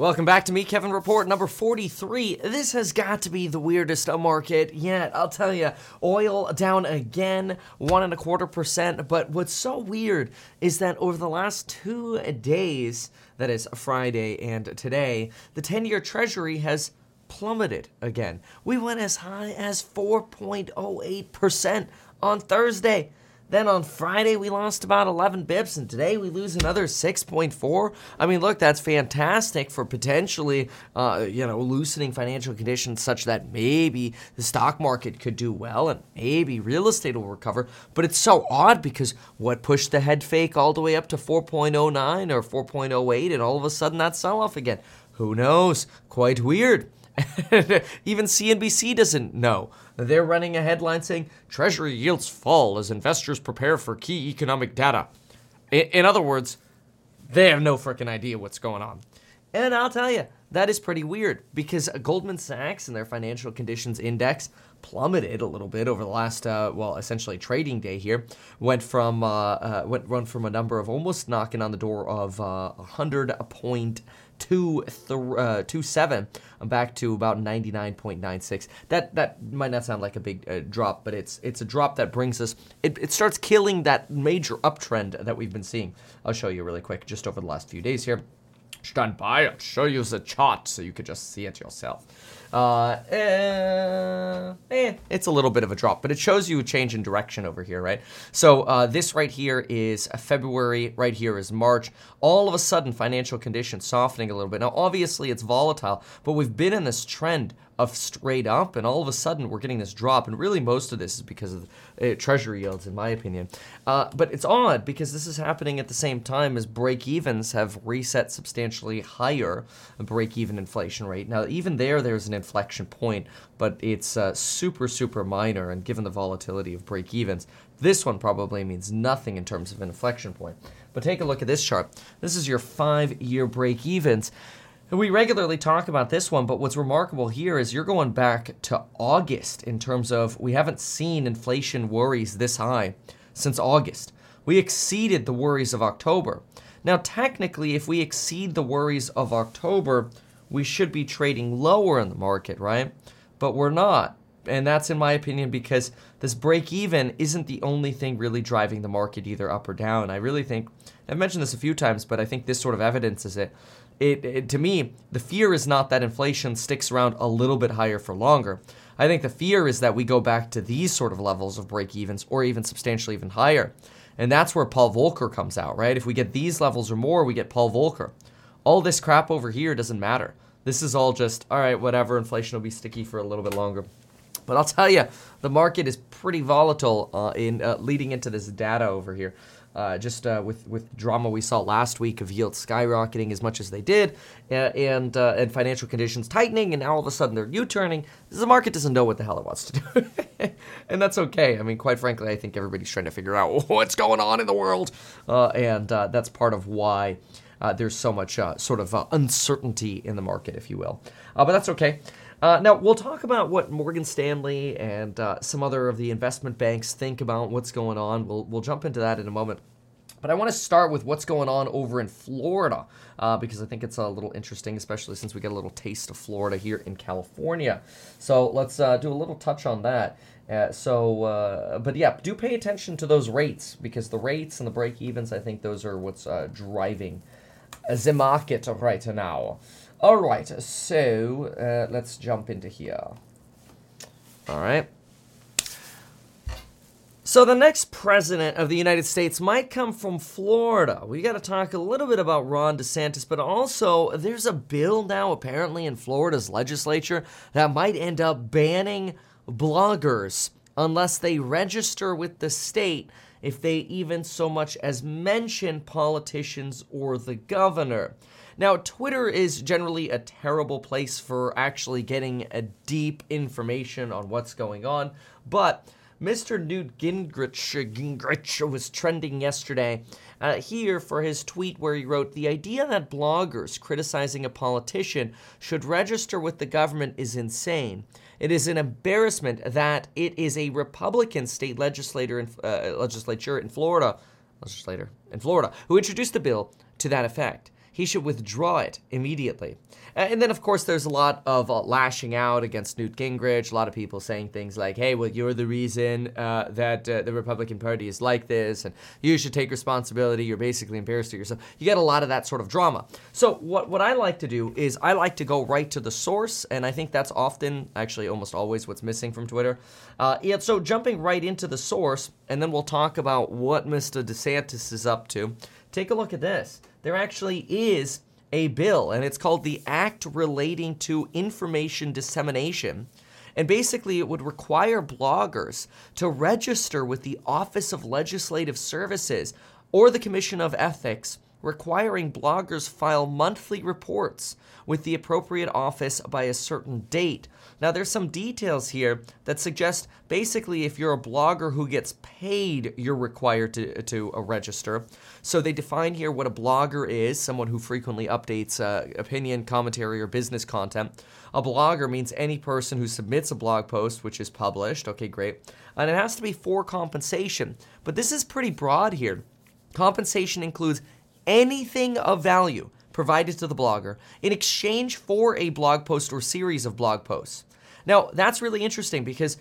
Welcome back to Meet Kevin Report number 43. This has got to be the weirdest market yet. I'll tell you, oil down again, one and a quarter percent. But what's so weird is that over the last two days, that is Friday and today, the 10 year Treasury has plummeted again. We went as high as 4.08% on Thursday. Then on Friday, we lost about 11 bips, and today we lose another 6.4. I mean, look, that's fantastic for potentially, uh, you know, loosening financial conditions such that maybe the stock market could do well and maybe real estate will recover. But it's so odd because what pushed the head fake all the way up to 4.09 or 4.08, and all of a sudden that sell off again? Who knows? Quite weird. Even CNBC doesn't know. They're running a headline saying Treasury yields fall as investors prepare for key economic data. In, other words, they have no freaking idea what's going on. And I'll tell you, that is pretty weird because Goldman Sachs and their financial conditions index plummeted a little bit over the last, uh, well, essentially trading day here. Went from uh, uh, went run from a number of almost knocking on the door of uh, 100 point two th- uh, two seven back to about 99.96 that that might not sound like a big uh, drop but it's it's a drop that brings us it, it starts killing that major uptrend that we've been seeing. I'll show you really quick just over the last few days here. Stand by i'll show you the chart so you could just see it yourself uh, eh, eh, it's a little bit of a drop, but it shows you a change in direction over here, right? So uh, this right here is February, right here is March. All of a sudden, financial conditions softening a little bit. Now, obviously, it's volatile, but we've been in this trend of straight up, and all of a sudden we're getting this drop. And really, most of this is because of uh, treasury yields, in my opinion. Uh, but it's odd because this is happening at the same time as break evens have reset substantially higher break even inflation rate. Now, even there, there's an inflection point, but it's uh, super, super minor. And given the volatility of break evens, this one probably means nothing in terms of an inflection point. But take a look at this chart. This is your five year break evens. We regularly talk about this one, but what's remarkable here is you're going back to August in terms of we haven't seen inflation worries this high since August. We exceeded the worries of October. Now, technically, if we exceed the worries of October, we should be trading lower in the market, right? But we're not. And that's, in my opinion, because this break even isn't the only thing really driving the market either up or down. I really think, I've mentioned this a few times, but I think this sort of evidences it it, it, to me, the fear is not that inflation sticks around a little bit higher for longer. I think the fear is that we go back to these sort of levels of break evens or even substantially even higher. And that's where Paul Volcker comes out, right? If we get these levels or more, we get Paul Volcker. All this crap over here doesn't matter. This is all just, all right, whatever, inflation will be sticky for a little bit longer. But I'll tell you, the market is pretty volatile uh, in uh, leading into this data over here uh, just uh, with with drama we saw last week of yields skyrocketing as much as they did, uh, and uh, and financial conditions tightening, and now all of a sudden they're U-turning. The market doesn't know what the hell it wants to do, and that's okay. I mean, quite frankly, I think everybody's trying to figure out what's going on in the world, uh, and uh, that's part of why. there's so much sort of uncertainty in the market, if you will. but that's okay. Uh, now, we'll talk about what Morgan Stanley and uh, some other of the investment banks think about what's going on. We'll, we'll jump into that in a moment. But I want to start with what's going on over in Florida uh, because I think it's a little interesting, especially since we get a little taste of Florida here in California. So let's uh, do a little touch on that. Uh, so, uh, but yeah, do pay attention to those rates because the rates and the break evens, I think those are what's uh, driving the market right now. All right, so uh, let's jump into here. All right. So the next president of the United States might come from Florida. We got to talk a little bit about Ron DeSantis, but also there's a bill now apparently in Florida's legislature that might end up banning bloggers unless they register with the state if they even so much as mention politicians or the governor. Now, Twitter is generally a terrible place for actually getting a deep information on what's going on, but Mr. Newt Gingrich, Gingrich was trending yesterday uh, here for his tweet where he wrote The idea that bloggers criticizing a politician should register with the government is insane. It is an embarrassment that it is a Republican state legislator in, uh, legislature in Florida, legislator in Florida, who introduced the bill to that effect. He should withdraw it immediately. And then, of course, there's a lot of uh, lashing out against Newt Gingrich. A lot of people saying things like, hey, well, you're the reason uh, that uh, the Republican Party is like this, and you should take responsibility. You're basically embarrassed to yourself. You get a lot of that sort of drama. So, what, what I like to do is I like to go right to the source, and I think that's often, actually, almost always what's missing from Twitter. Uh, yeah, so jumping right into the source, and then we'll talk about what Mr. DeSantis is up to. Take a look at this. There actually is a bill, and it's called the Act Relating to Information Dissemination. And basically, it would require bloggers to register with the Office of Legislative Services or the Commission of Ethics, requiring bloggers file monthly reports with the appropriate office by a certain date. Now, there's some details here that suggest basically if you're a blogger who gets paid, you're required to, to uh, register. So they define here what a blogger is someone who frequently updates uh, opinion, commentary, or business content. A blogger means any person who submits a blog post which is published. Okay, great. And it has to be for compensation. But this is pretty broad here. Compensation includes anything of value provided to the blogger in exchange for a blog post or series of blog posts. Now, that's really interesting because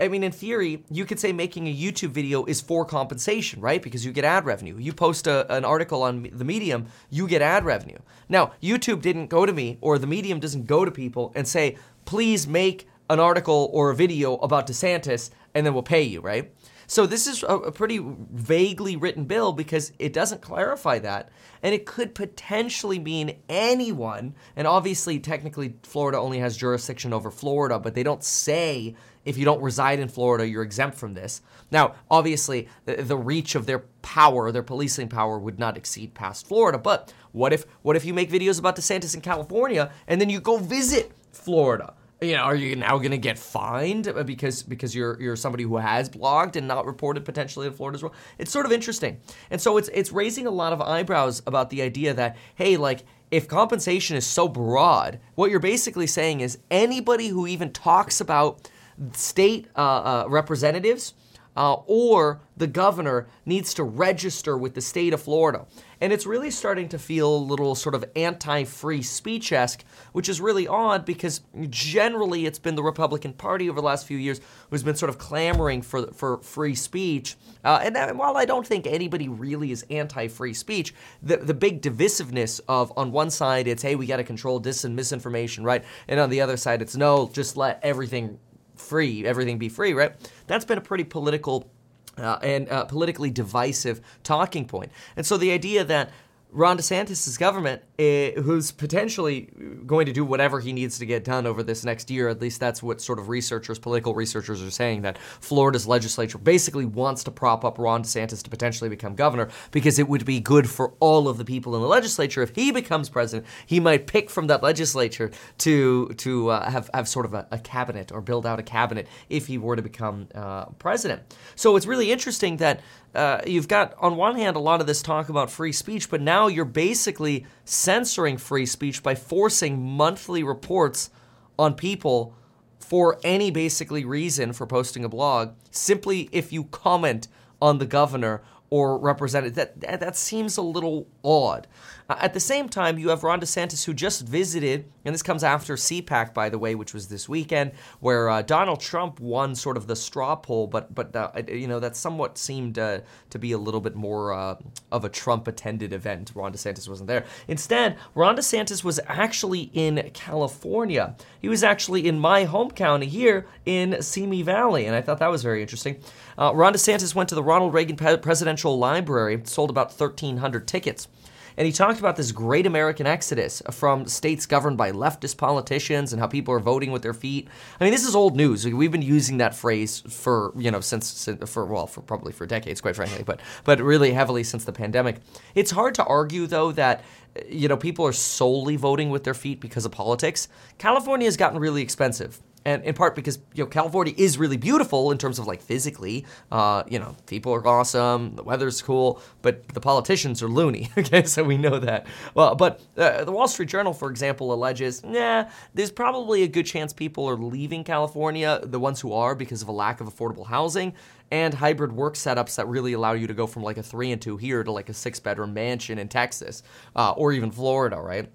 I mean, in theory, you could say making a YouTube video is for compensation, right? Because you get ad revenue. You post a, an article on the Medium, you get ad revenue. Now, YouTube didn't go to me, or the Medium doesn't go to people and say, please make an article or a video about DeSantis, and then we'll pay you, right? So this is a, a pretty vaguely written bill because it doesn't clarify that. And it could potentially mean anyone. And obviously, technically, Florida only has jurisdiction over Florida, but they don't say if you don't reside in Florida, you're exempt from this. Now, obviously, the, the, reach of their power, their policing power, would not exceed past Florida. But what if what if you make videos about DeSantis in California and then you go visit Florida? You know, are you now going to get fined because because you're you're somebody who has blogged and not reported potentially in Florida as well? It's sort of interesting, and so it's it's raising a lot of eyebrows about the idea that hey, like if compensation is so broad, what you're basically saying is anybody who even talks about state uh, uh, representatives uh, or the governor needs to register with the state of Florida. And it's really starting to feel a little sort of anti free speech esque, which is really odd because generally it's been the Republican Party over the last few years who's been sort of clamoring for, for free speech. Uh, and, that, while I don't think anybody really is anti free speech, the, the big divisiveness of on one side it's, hey, we got to control dis and misinformation, right? And on the other side it's, no, just let everything free, everything be free, right? That's been a pretty political uh, and uh, politically divisive talking point. And so the idea that Ron DeSantis' government, uh, who's potentially going to do whatever he needs to get done over this next year, at least that's what sort of researchers, political researchers are saying, that Florida's legislature basically wants to prop up Ron DeSantis to potentially become governor because it would be good for all of the people in the legislature. If he becomes president, he might pick from that legislature to to uh, have, have sort of a, a, cabinet or build out a cabinet if he were to become uh, president. So it's really interesting that uh, you've got, on one hand, a lot of this talk about free speech, but now you're basically censoring free speech by forcing monthly reports on people for any basically reason for posting a blog, simply if you comment on the governor or represented. That, that, that seems a little odd. Uh, at the same time, you have Ron DeSantis who just visited, and this comes after CPAC, by the way, which was this weekend, where uh, Donald Trump won sort of the straw poll, but but uh, you know that somewhat seemed uh, to be a little bit more uh, of a Trump-attended event. Ron DeSantis wasn't there. Instead, Ron DeSantis was actually in California. He was actually in my home county here in Simi Valley, and I thought that was very interesting. Uh, Ron DeSantis went to the Ronald Reagan Presidential Library, sold about 1,300 tickets. And he talked about this great American exodus from states governed by leftist politicians and how people are voting with their feet. I mean, this is old news. We've been using that phrase for, you know, since, for, well, for probably for decades, quite frankly, but, but really heavily since the pandemic. It's hard to argue, though, that you know, people are solely voting with their feet because of politics. California has gotten really expensive. And in part because you know California is really beautiful in terms of like physically. Uh, you know, people are awesome, the weather's cool, but the politicians are loony. okay, so we know that. Well, but uh, the Wall Street Journal, for example, alleges, nah, there's probably a good chance people are leaving California, the ones who are because of a lack of affordable housing and hybrid work setups that really allow you to go from like a three and two here to like a six bedroom mansion in Texas uh, or even Florida, right?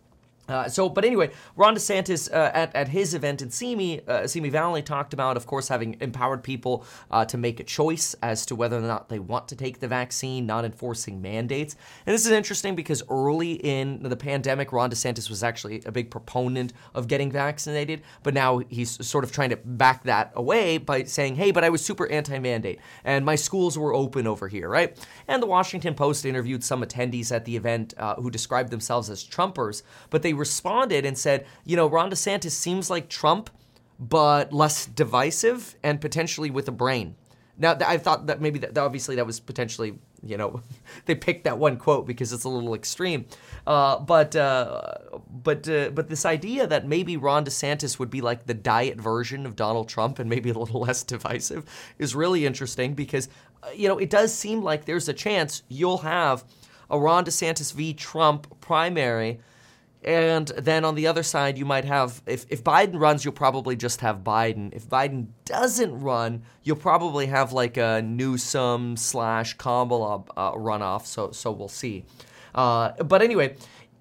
Uh, so, but anyway, Ron DeSantis uh, at, at his event in Simi, uh, Simi Valley talked about, of course, having empowered people uh, to make a choice as to whether or not they want to take the vaccine, not enforcing mandates. And this is interesting because early in the pandemic, Ron DeSantis was actually a big proponent of getting vaccinated, but now he's sort of trying to back that away by saying, hey, but I was super anti mandate and my schools were open over here, right? And the Washington Post interviewed some attendees at the event uh, who described themselves as Trumpers, but they responded and said, you know, Ron DeSantis seems like Trump, but less divisive and potentially with a brain. Now, I thought that maybe that obviously that was potentially, you know, they picked that one quote because it's a little extreme. Uh, but uh, but uh, but this idea that maybe Ron DeSantis would be like the diet version of Donald Trump and maybe a little less divisive is really interesting because uh, you know it does seem like there's a chance you'll have a Ron DeSantis v. Trump primary and then on the other side, you might have, if, if Biden runs, you'll probably just have Biden. If Biden doesn't run, you'll probably have like a Newsom slash Kamala uh, runoff. So, so we'll see. Uh, but anyway,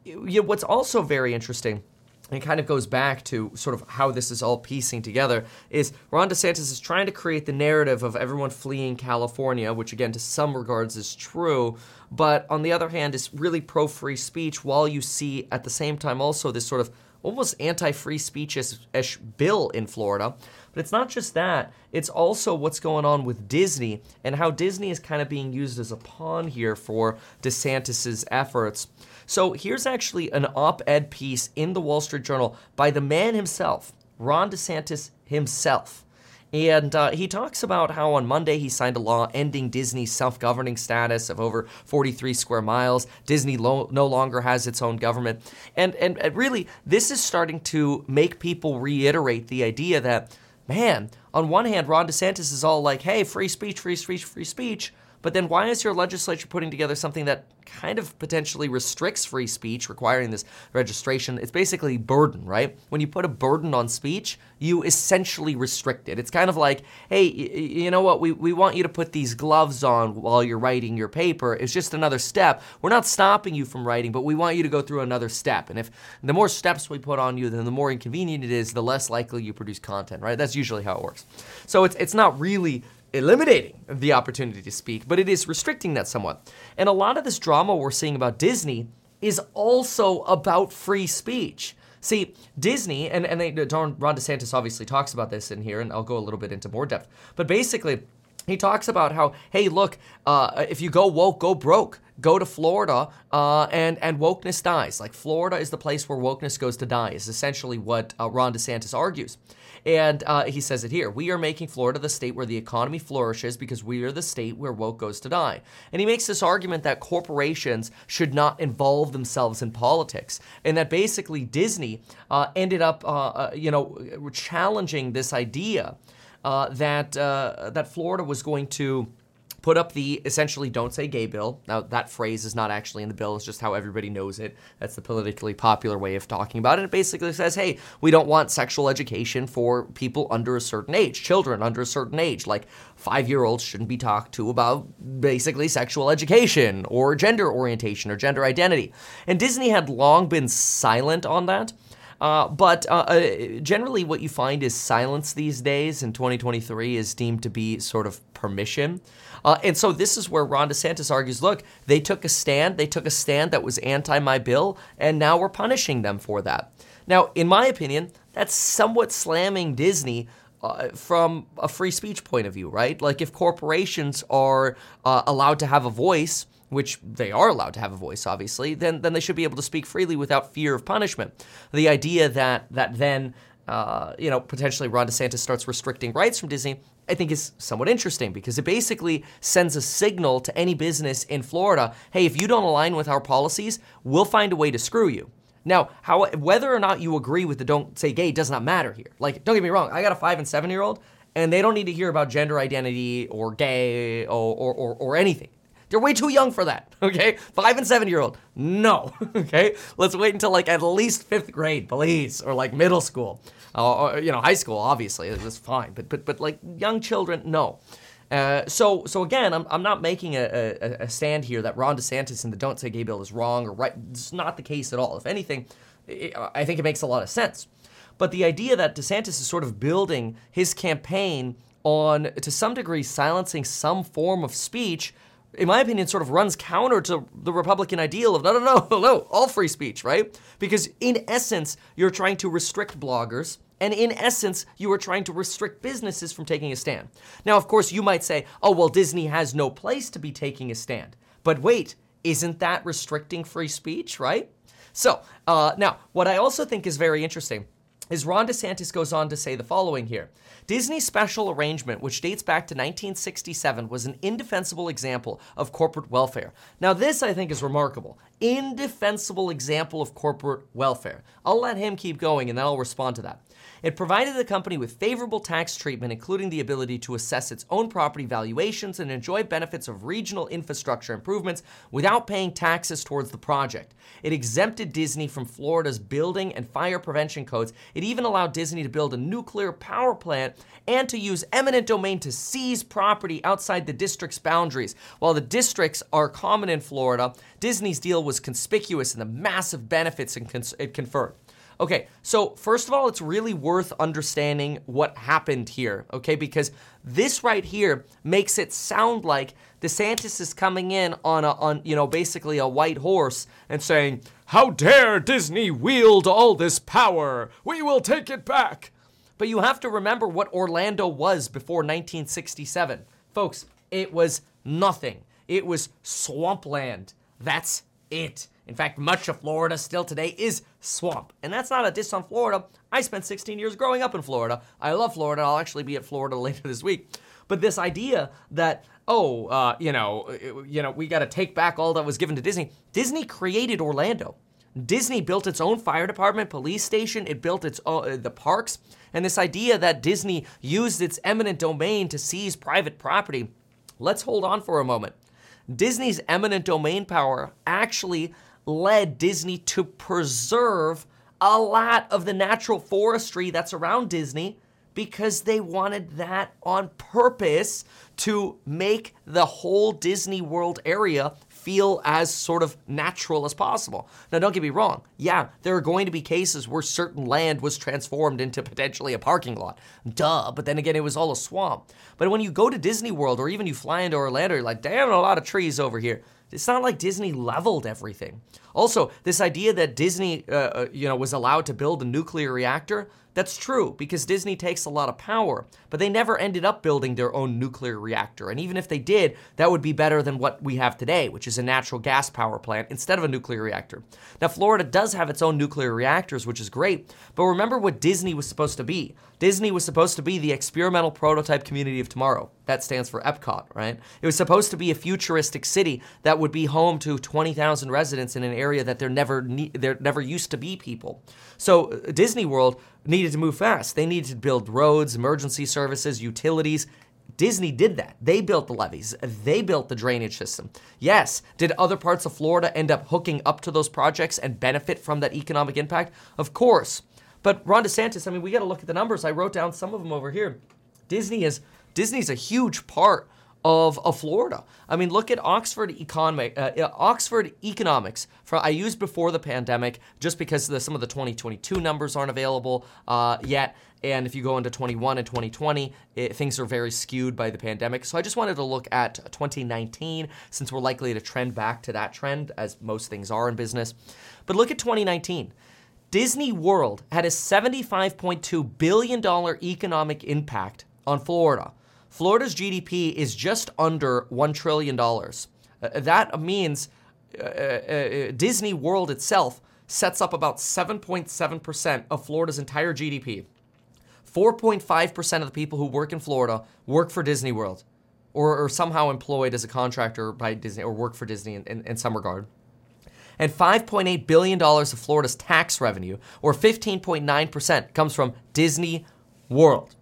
you what's also very interesting and kind of goes back to sort of how this is all piecing together is Ron DeSantis is trying to create the narrative of everyone fleeing California, which again to some regards is true, but on the other hand is really pro free speech while you see at the same time also this sort of almost anti-free speech-ish bill in Florida. But it's not just that, it's also what's going on with Disney and how Disney is kind of being used as a pawn here for DeSantis's efforts. So here's actually an op ed piece in the Wall Street Journal by the man himself, Ron DeSantis himself. And uh, he talks about how on Monday he signed a law ending Disney's self governing status of over 43 square miles. Disney lo- no longer has its own government. And, and, and really, this is starting to make people reiterate the idea that, man, on one hand, Ron DeSantis is all like, hey, free speech, free speech, free speech. But then why is your legislature putting together something that kind of potentially restricts free speech, requiring this registration? It's basically burden, right? When you put a burden on speech, you essentially restrict it. It's kind of like, hey, you know what? We, we want you to put these gloves on while you're writing your paper. It's just another step. We're not stopping you from writing, but we want you to go through another step. And if the more steps we put on you, then the more inconvenient it is, the less likely you produce content, right? That's usually how it works. So it's, it's not really eliminating the opportunity to speak, but it is restricting that somewhat. And a lot of this drama we're seeing about Disney is also about free speech. See, Disney, and, and they, Ron DeSantis obviously talks about this in here, and I'll go a little bit into more depth, but basically, he talks about how, hey, look, uh, if you go woke, go broke. Go to Florida, uh, and and wokeness dies. Like Florida is the place where wokeness goes to die. Is essentially what uh, Ron DeSantis argues. And uh, he says it here We are making Florida the state where the economy flourishes because we are the state where woke goes to die. And he makes this argument that corporations should not involve themselves in politics. And that basically Disney uh, ended up, uh, uh you know, challenging this idea uh, that, uh, that Florida was going to put up the essentially don't say gay bill. Now, that phrase is not actually in the bill, it's just how everybody knows it. That's the politically popular way of talking about it. It basically says, hey, we don't want sexual education for people under a certain age, children under a certain age. Like five year olds shouldn't be talked to about basically sexual education or gender orientation or gender identity. And Disney had long been silent on that. Uh, but uh, uh, generally, what you find is silence these days in 2023 is deemed to be sort of permission. Uh, and so this is where Ron DeSantis argues look, they took a stand. They took a stand that was anti my bill, and now we're punishing them for that. Now, in my opinion, that's somewhat slamming Disney uh, from a free speech point of view, right? Like if corporations are uh, allowed to have a voice, which they are allowed to have a voice, obviously, then then they should be able to speak freely without fear of punishment. The idea that that then uh, you know potentially Ron DeSantis starts restricting rights from Disney, I think is somewhat interesting because it basically sends a signal to any business in Florida: Hey, if you don't align with our policies, we'll find a way to screw you. Now, how whether or not you agree with the don't say gay does not matter here. Like, don't get me wrong, I got a five and seven year old, and they don't need to hear about gender identity or gay or or, or, or anything. They're way too young for that, okay? Five and seven year old, no, okay? Let's wait until like at least fifth grade, please, or like middle school, uh, or you know, high school. Obviously, that's fine, but but but like young children, no. Uh, so so again, I'm, I'm not making a, a, a stand here that Ron DeSantis and the Don't Say Gay bill is wrong or right. It's not the case at all. If anything, it, I think it makes a lot of sense. But the idea that DeSantis is sort of building his campaign on, to some degree, silencing some form of speech in my opinion, sort of runs counter to the Republican ideal of no, no, no, no, all free speech, right? Because in essence, you're trying to restrict bloggers. And in essence, you are trying to restrict businesses from taking a stand. Now, of course, you might say, oh, well, Disney has no place to be taking a stand. But wait, isn't that restricting free speech, right? So, uh, now, what I also think is very interesting is Ron DeSantis goes on to say the following here. Disney's special arrangement, which dates back to 1967, was an indefensible example of corporate welfare. Now, this I think is remarkable. Indefensible example of corporate welfare. I'll let him keep going and then I'll respond to that. It provided the company with favorable tax treatment, including the ability to assess its own property valuations and enjoy benefits of regional infrastructure improvements without paying taxes towards the project. It exempted Disney from Florida's building and fire prevention codes. It even allowed Disney to build a nuclear power plant and to use eminent domain to seize property outside the district's boundaries. While the districts are common in Florida, Disney's deal was conspicuous in the massive benefits it conferred. Okay, so first of all, it's really worth understanding what happened here, okay? Because this right here makes it sound like DeSantis is coming in on a on you know basically a white horse and saying, "How dare Disney wield all this power? We will take it back." But you have to remember what Orlando was before 1967. Folks, it was nothing. It was swampland. That's it. In fact, much of Florida still today is swamp. And that's not a diss on Florida. I spent 16 years growing up in Florida. I love Florida. I'll actually be at Florida later this week. But this idea that oh, uh, you know, you know, we got to take back all that was given to Disney. Disney created Orlando. Disney built its own fire department, police station. It built its own, uh, the parks, and this idea that Disney used its eminent domain to seize private property. Let's hold on for a moment. Disney's eminent domain power actually led Disney to preserve a lot of the natural forestry that's around Disney because they wanted that on purpose to make the whole Disney World area feel as sort of natural as possible. Now, don't get me wrong. Yeah, there are going to be cases where certain land was transformed into potentially a parking lot. Duh. But then again, it was all a swamp. But when you go to Disney World or even you fly into Orlando, you're like, damn, a lot of trees over here. It's not like Disney leveled everything. Also, this idea that Disney, uh, uh, you know, was allowed to build a nuclear reactor, that's true because Disney takes a lot of power, but they never ended up building their own nuclear reactor. And even if they did, that would be better than what we have today, which is a natural gas power plant instead of a nuclear reactor. Now, Florida does have its own nuclear reactors, which is great, but remember what Disney was supposed to be. Disney was supposed to be the experimental prototype community of tomorrow. That stands for Epcot, right? It was supposed to be a futuristic city that would be home to 20,000 residents in an area that there never ne- there never used to be people. So uh, Disney World needed to move fast. They needed to build roads, emergency services, utilities. Disney did that. They built the levees. They built the drainage system. Yes, did other parts of Florida end up hooking up to those projects and benefit from that economic impact? Of course. But Ron DeSantis, I mean, we got to look at the numbers. I wrote down some of them over here. Disney is Disney's a huge part of, of Florida. I mean, look at Oxford economic, uh, uh Oxford economics. For I used before the pandemic, just because the, some of the 2022 numbers aren't available uh, yet. And if you go into 21 and 2020, it, things are very skewed by the pandemic. So I just wanted to look at 2019 since we're likely to trend back to that trend, as most things are in business. But look at 2019. Disney World had a $75.2 billion economic impact on Florida. Florida's GDP is just under $1 trillion. Uh, that means uh, uh, uh Disney World itself sets up about 7.7% of Florida's entire GDP. 4.5% of the people who work in Florida work for Disney World or, or somehow employed as a contractor by Disney or work for Disney in, in, in some regard. And $5.8 billion of Florida's tax revenue, or 15.9%, comes from Disney World.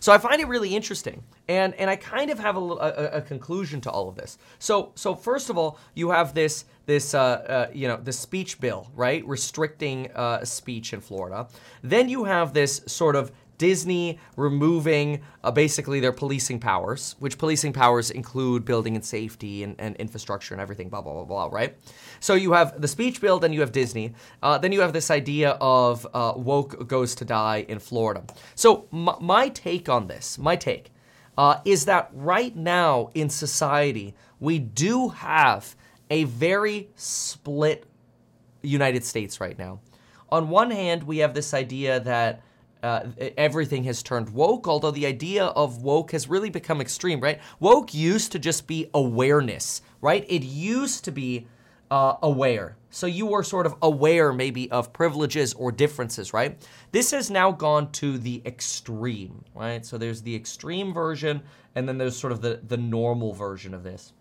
So I find it really interesting. And, and I kind of have a, a, a conclusion to all of this. So, so first of all, you have this this uh, uh, you know the speech bill, right, restricting uh, speech in Florida. Then you have this sort of Disney removing uh, basically their policing powers, which policing powers include building and safety and, and, infrastructure and everything, blah, blah, blah, blah, right? So you have the speech bill, then you have Disney, uh, then you have this idea of uh, woke goes to die in Florida. So m- my take on this, my take, uh, is that right now in society, we do have a very split United States right now. On one hand, we have this idea that uh, everything has turned woke, although the idea of woke has really become extreme, right? Woke used to just be awareness, right? It used to be uh, aware. So you were sort of aware maybe of privileges or differences, right? This has now gone to the extreme, right? So there's the extreme version, and then there's sort of the, the normal version of this.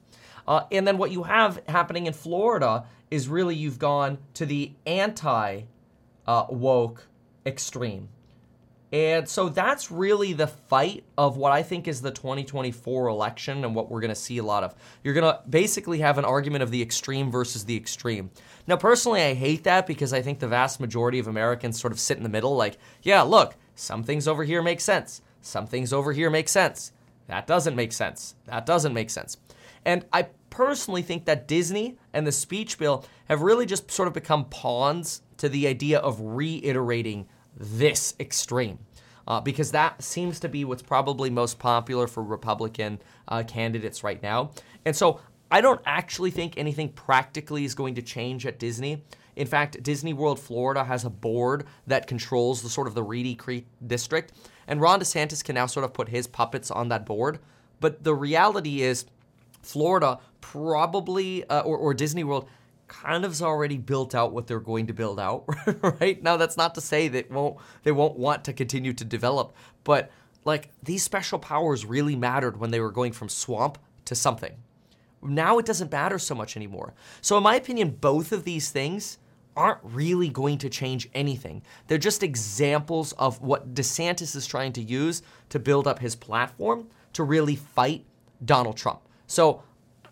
Uh, and then what you have happening in Florida is really you've gone to the anti uh, woke extreme. And so that's really the fight of what I think is the 2024 election and what we're going to see a lot of. You're going to basically have an argument of the extreme versus the extreme. Now, personally, I hate that because I think the vast majority of Americans sort of sit in the middle like, yeah, look, some things over here make sense. Some things over here make sense. That doesn't make sense. That doesn't make sense. And I personally think that Disney and the speech bill have really just sort of become pawns to the idea of reiterating this extreme. Uh, because that seems to be what's probably most popular for Republican uh, candidates right now. And so I don't actually think anything practically is going to change at Disney. In fact, Disney World Florida has a board that controls the sort of the Reedy Creek district, and Ron DeSantis can now sort of put his puppets on that board. But the reality is, Florida probably, uh, or, or Disney World, kind of of's already built out what they're going to build out, right? Now that's not to say that won't they won't want to continue to develop, but like these special powers really mattered when they were going from swamp to something. Now it doesn't matter so much anymore. So in my opinion, both of these things aren't really going to change anything. They're just examples of what DeSantis is trying to use to build up his platform to really fight Donald Trump. So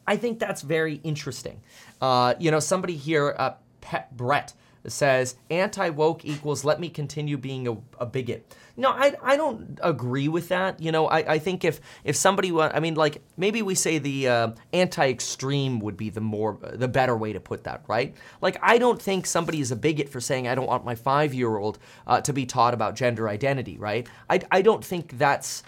I think that's very interesting. Uh, you know, somebody here, uh, Pet Brett, says anti woke equals let me continue being a, a, bigot. No, I, I don't agree with that. You know, I, I think if if somebody, I mean, like maybe we say the uh, anti extreme would be the more the better way to put that, right? Like I don't think somebody is a bigot for saying I don't want my five year old uh, to be taught about gender identity, right? I I don't think that's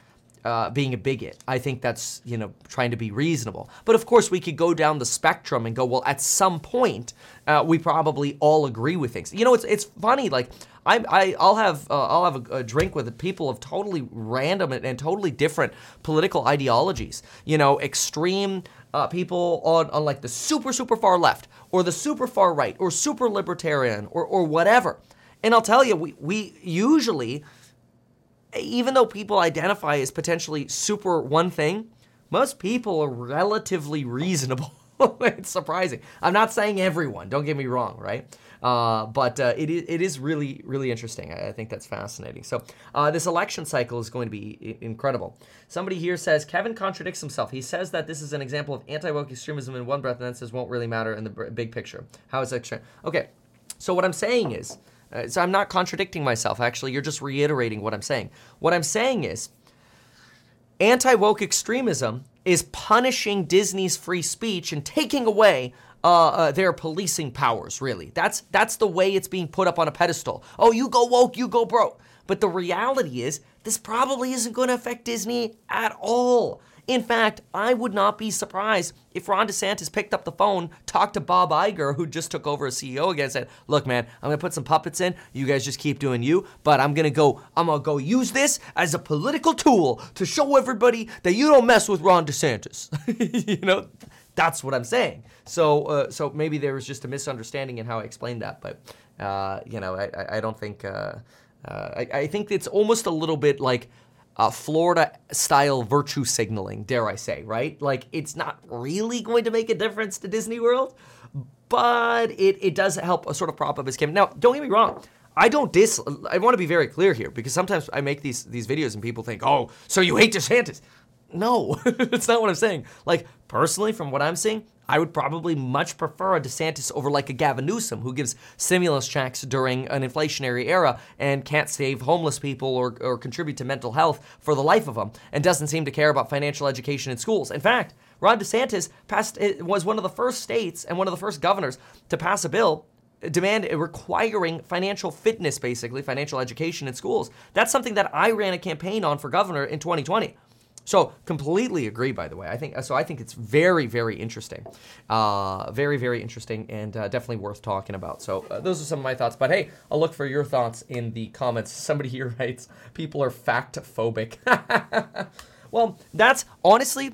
uh, being a bigot. I think that's you know trying to be reasonable. But of course, we could go down the spectrum and go, well, at some point, uh, we probably all agree with things. You know, it's it's funny. Like I, I I'll have uh, I'll have a, a, drink with people of totally random and, and, totally different political ideologies. You know, extreme. Uh, people on, on like the super super far left or the super far right or super libertarian or, or whatever and i'll tell you we, we usually even though people identify as potentially super one thing, most people are relatively reasonable. it's surprising. I'm not saying everyone, don't get me wrong, right? Uh, but uh, it, is, it is really, really interesting. I, I think that's fascinating. So, uh, this election cycle is going to be I- incredible. Somebody here says Kevin contradicts himself. He says that this is an example of anti woke extremism in one breath and then says won't really matter in the big picture. How is that? Extreme? Okay, so what I'm saying is uh, so I'm not contradicting myself. Actually, you're just reiterating what I'm saying. What I'm saying is anti woke extremism is punishing Disney's free speech and taking away uh, uh, their policing powers. Really, that's that's the way it's being put up on a pedestal. Oh, you go woke, you go broke. But the reality is, this probably isn't going to affect Disney at all. In fact, I would not be surprised if Ron DeSantis picked up the phone, talked to Bob Iger, who just took over as CEO again, said, "Look, man, I'm gonna put some puppets in. You guys just keep doing you, but I'm gonna go. I'm gonna go use this as a political tool to show everybody that you don't mess with Ron DeSantis." you know, that's what I'm saying. So, uh, so maybe there was just a misunderstanding in how I explained that, but uh, you know, I, I don't think. Uh, uh, I, I think it's almost a little bit like uh, Florida style virtue signaling, dare I say, right? Like it's not really going to make a difference to Disney World, but it, it does help a sort of prop up his campaign. Now, don't get me wrong. I don't dis. I want to be very clear here because sometimes I make these these videos and people think, "Oh, so you hate DeSantis?" No, that's not what I'm saying. Like personally, from what I'm seeing, I would probably much prefer a DeSantis over like a Gavin Newsom who gives stimulus checks during an inflationary era and can't save homeless people or, or contribute to mental health for the life of them and doesn't seem to care about financial education in schools. In fact, Ron DeSantis passed eh, was one of the first states and one of the first governors to pass a bill eh, demand eh, requiring financial fitness, basically, financial education in schools. That's something that I ran a campaign on for governor in 2020. So completely agree. By the way, I think so. I think it's very, very interesting, uh, very, very interesting, and uh, definitely worth talking about. So uh, those are some of my thoughts. But hey, I'll look for your thoughts in the comments. Somebody here writes, "People are fact phobic." well, that's honestly,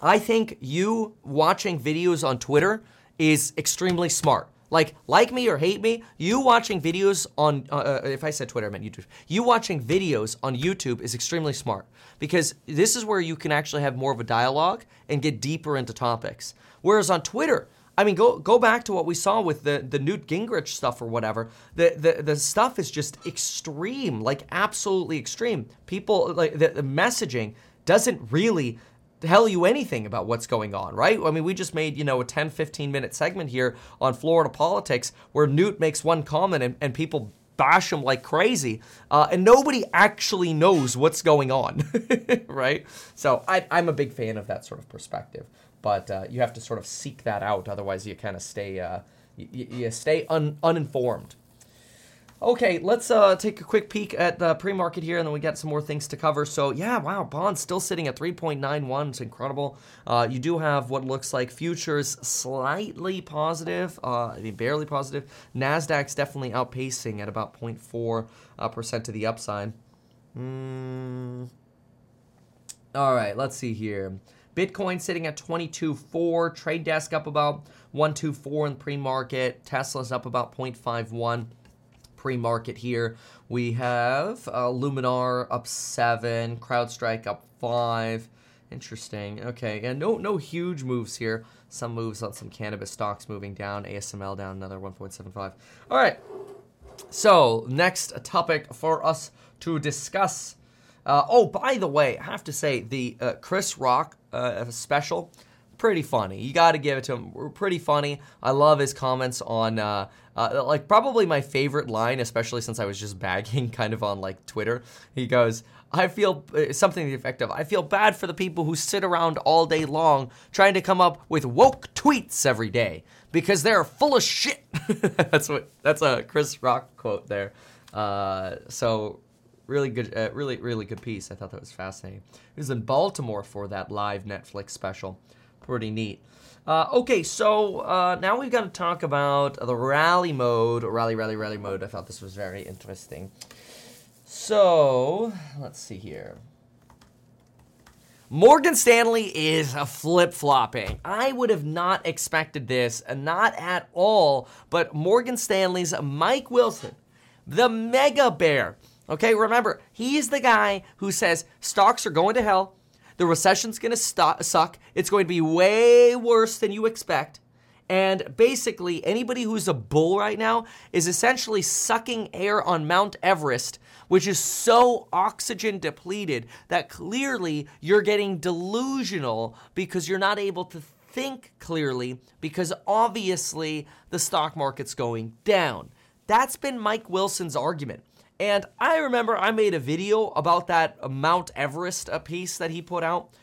I think you watching videos on Twitter is extremely smart. Like, like me or hate me, you watching videos on, uh, uh, if I said Twitter, I meant YouTube. You watching videos on YouTube is extremely smart because this is where you can actually have more of a dialogue and get deeper into topics. Whereas on Twitter, I mean, go go back to what we saw with the, the Newt Gingrich stuff or whatever. The, the the stuff is just extreme, like absolutely extreme. People like the, the messaging doesn't really tell you anything about what's going on, right? I mean, we just made, you know, a 10, 15 minute segment here on Florida politics where Newt makes one comment and, and people bash him like crazy, uh, and nobody actually knows what's going on, right? So I, am a big fan of that sort of perspective, but uh, you have to sort of seek that out, otherwise you kind of stay uh, you, you, stay un, uninformed. Okay, let's uh, take a quick peek at the pre-market here, and then we got some more things to cover. So yeah, wow, bonds still sitting at 3.91. It's incredible. Uh, you do have what looks like futures slightly positive, uh, I mean barely positive. Nasdaq's definitely outpacing at about 0.4 uh, percent to the upside. Mm. All right, let's see here. Bitcoin sitting at 22.4. Trade desk up about 124 in pre-market. Tesla's up about 0.51 pre-market here. We have uh, Luminar up seven, CrowdStrike up five. Interesting. Okay, and no no huge moves here. Some moves on some cannabis stocks moving down. ASML down another 1.75. All right. So next topic for us to discuss. Uh, oh, by the way, I have to say the uh, Chris Rock uh, special pretty funny. You got to give it to him. We're Pretty funny. I love his comments on, uh, uh, like, probably my favorite line, especially since I was just bagging kind of on like Twitter. He goes, I feel uh, something to the effect of, I feel bad for the people who sit around all day long trying to come up with woke tweets every day because they're full of shit. that's what, that's a Chris Rock quote there. Uh, so really good, uh, really, really good piece. I thought that was fascinating. He was in Baltimore for that live Netflix special pretty neat. Uh, okay, so uh, now we've got to talk about the rally mode, rally, rally, rally mode. I thought this was very interesting. So, let's see here. Morgan Stanley is a flip flopping. I would have not expected this, not at all. But Morgan Stanley's Mike Wilson, the mega bear. Okay, remember, he's the guy who says stocks are going to hell the recession's going to st- suck. It's going to be way worse than you expect. And basically, anybody who's a bull right now is essentially sucking air on Mount Everest, which is so oxygen depleted that clearly you're getting delusional because you're not able to think clearly because obviously the stock market's going down. That's been Mike Wilson's argument. And I remember I made a video about that Mount Everest piece that he put out.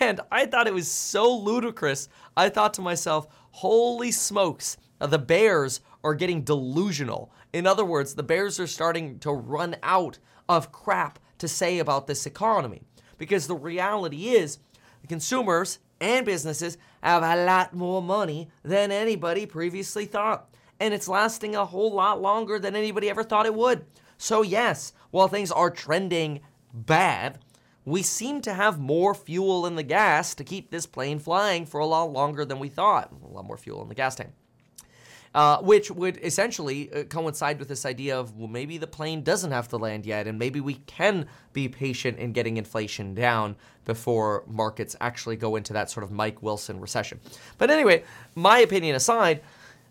And I thought it was so ludicrous. I thought to myself, holy smokes, the Bears are getting delusional. In other words, the Bears are starting to run out of crap to say about this economy. Because the reality is, the consumers and businesses have a lot more money than anybody previously thought. And it's lasting a whole lot longer than anybody ever thought it would. So, yes, while things are trending bad, we seem to have more fuel in the gas to keep this plane flying for a lot longer than we thought. A lot more fuel in the gas tank. uh, which would essentially uh, coincide with this idea of well, maybe the plane doesn't have to land yet, and maybe we can be patient in getting inflation down before markets actually go into that sort of Mike Wilson recession. But anyway, my opinion aside,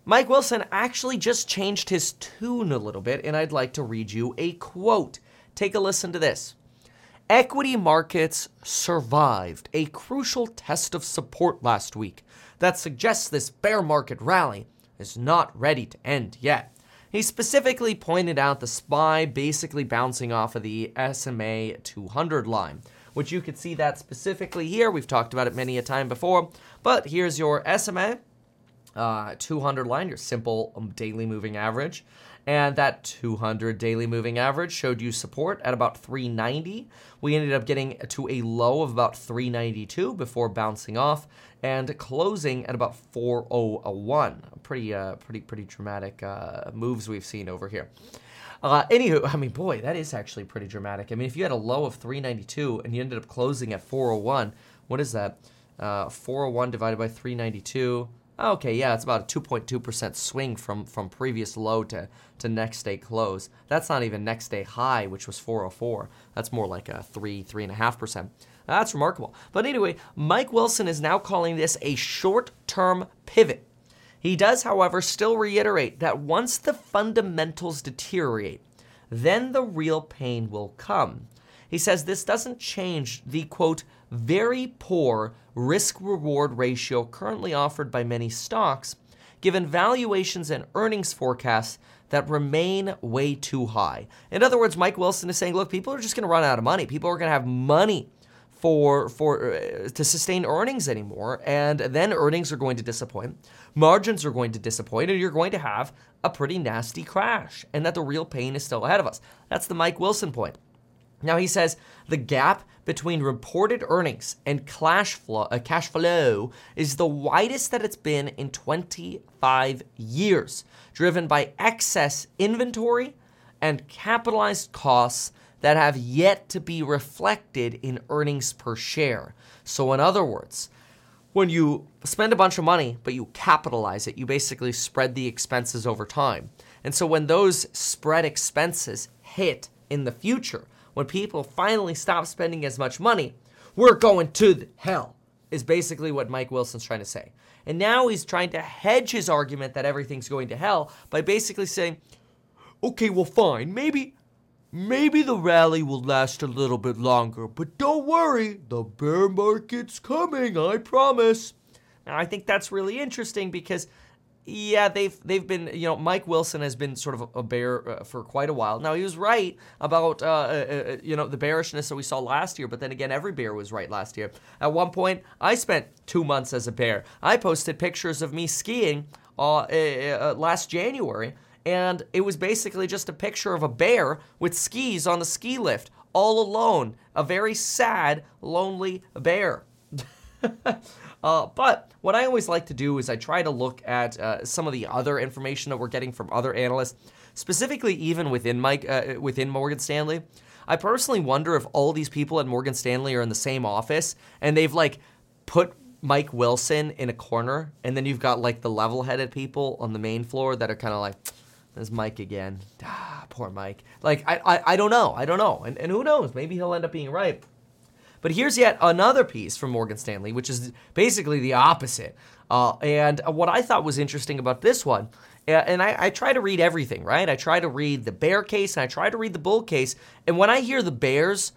Mike Wilson actually just changed his tune a little bit, and I'd like to read you a quote. Take a listen to this. Equity markets survived a crucial test of support last week that suggests this bear market rally is not ready to end yet. He specifically pointed out the SPY basically bouncing off of the SMA 200 line, which you could see that specifically here. We've talked about it many a time before, but here's your SMA uh, 200 line, your simple um, daily moving average. And that 200 daily moving average showed you support at about 390. We ended up getting to a low of about 392 before bouncing off and closing at about 401. Pretty, uh, pretty, pretty dramatic uh, moves we've seen over here. Uh, anywho, I mean, boy, that is actually pretty dramatic. I mean, if you had a low of 392 and you ended up closing at 401, what is that? Uh, 401 divided by 392. Okay, yeah, it's about a 2.2% swing from, from previous low to, to next day close. That's not even next day high, which was 404. That's more like a 3, 3.5%. That's remarkable. But anyway, Mike Wilson is now calling this a short term pivot. He does, however, still reiterate that once the fundamentals deteriorate, then the real pain will come. He says this doesn't change the quote, very poor risk reward ratio currently offered by many stocks, given valuations and earnings forecasts that remain way too high. In other words, Mike Wilson is saying, look, people are just going to run out of money. People are going to have money for for uh, to sustain earnings anymore and then earnings are going to disappoint margins are going to disappoint and you're going to have a pretty nasty crash and that the real pain is still ahead of us that's the Mike Wilson point now he says the gap between reported earnings and cash flow, uh, cash flow is the widest that it's been in 25 years, driven by excess inventory and capitalized costs that have yet to be reflected in earnings per share. So, in other words, when you spend a bunch of money but you capitalize it, you basically spread the expenses over time. And so, when those spread expenses hit in the future, when people finally stop spending as much money, we're going to hell, is basically what Mike Wilson's trying to say. And now he's trying to hedge his argument that everything's going to hell by basically saying, okay, well, fine, maybe. Maybe the rally will last a little bit longer, but don't worry, the bear market's coming, I promise. Now, I think that's really interesting because yeah, they've they've been you know Mike Wilson has been sort of a bear uh, for quite a while. Now he was right about uh, uh, uh, you know the bearishness that we saw last year, but then again every bear was right last year. At one point, I spent two months as a bear. I posted pictures of me skiing uh, last January, and it was basically just a picture of a bear with skis on the ski lift, all alone. A very sad, lonely bear. Uh, but what I always like to do is I try to look at uh, some of the other information that we're getting from other analysts, specifically even within Mike uh, within Morgan Stanley. I personally wonder if all these people at Morgan Stanley are in the same office and they've like put Mike Wilson in a corner, and then you've got like the level-headed people on the main floor that are kind of like. There's Mike again. Ah, poor Mike. Like I, I, I don't know. I don't know. And, and who knows? Maybe he'll end up being right. But here's yet another piece from Morgan Stanley, which is basically the opposite. Uh, and what I thought was interesting about this one, and I, I, try to read everything, right? I try to read the bear case and I try to read the bull case. And when I hear the bears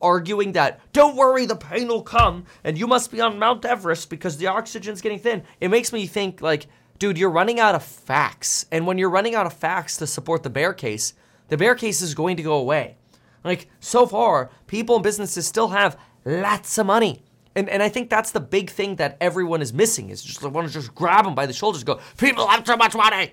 arguing that, don't worry, the pain will come, and you must be on Mount Everest because the oxygen's getting thin, it makes me think, like, dude, you're running out of facts. And when you're running out of facts to support the bear case, the bear case is going to go away. Like, so far, people and businesses still have lots of money. And, and I think that's the big thing that everyone is missing is just want to just grab them by the shoulders and go, people have so much money.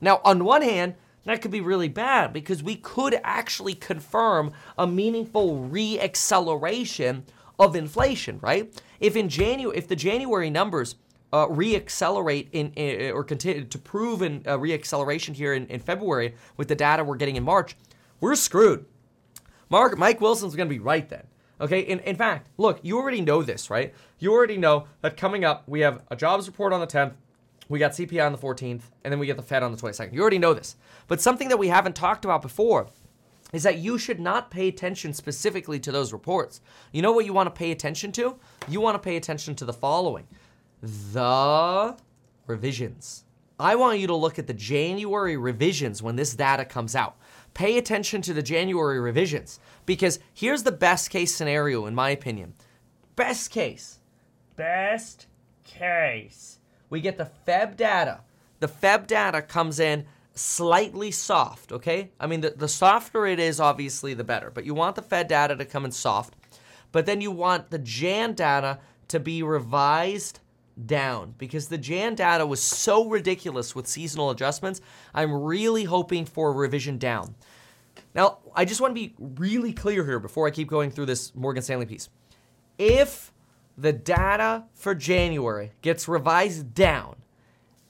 Now, on one hand, that could be really bad because we could actually confirm a meaningful reacceleration of inflation, right? If in January, if the January numbers uh, reaccelerate in, in, or continue to prove in uh, reacceleration here in, in February with the data we're getting in March, we're screwed. Mark, Mike Wilson's going to be right then. Okay, in, in fact, look, you already know this, right? You already know that coming up, we have a jobs report on the 10th, we got CPI on the 14th, and then we get the Fed on the 22nd. You already know this. But something that we haven't talked about before is that you should not pay attention specifically to those reports. You know what you want to pay attention to? You want to pay attention to the following the revisions. I want you to look at the January revisions when this data comes out. Pay attention to the January revisions because here's the best case scenario, in my opinion. Best case. Best case. We get the Feb data. The Feb data comes in slightly soft, okay? I mean, the, the softer it is, obviously, the better. But you want the Fed data to come in soft. But then you want the Jan data to be revised down because the Jan data was so ridiculous with seasonal adjustments. I'm really hoping for a revision down. Now, I just want to be really clear here before I keep going through this Morgan Stanley piece. If the data for January gets revised down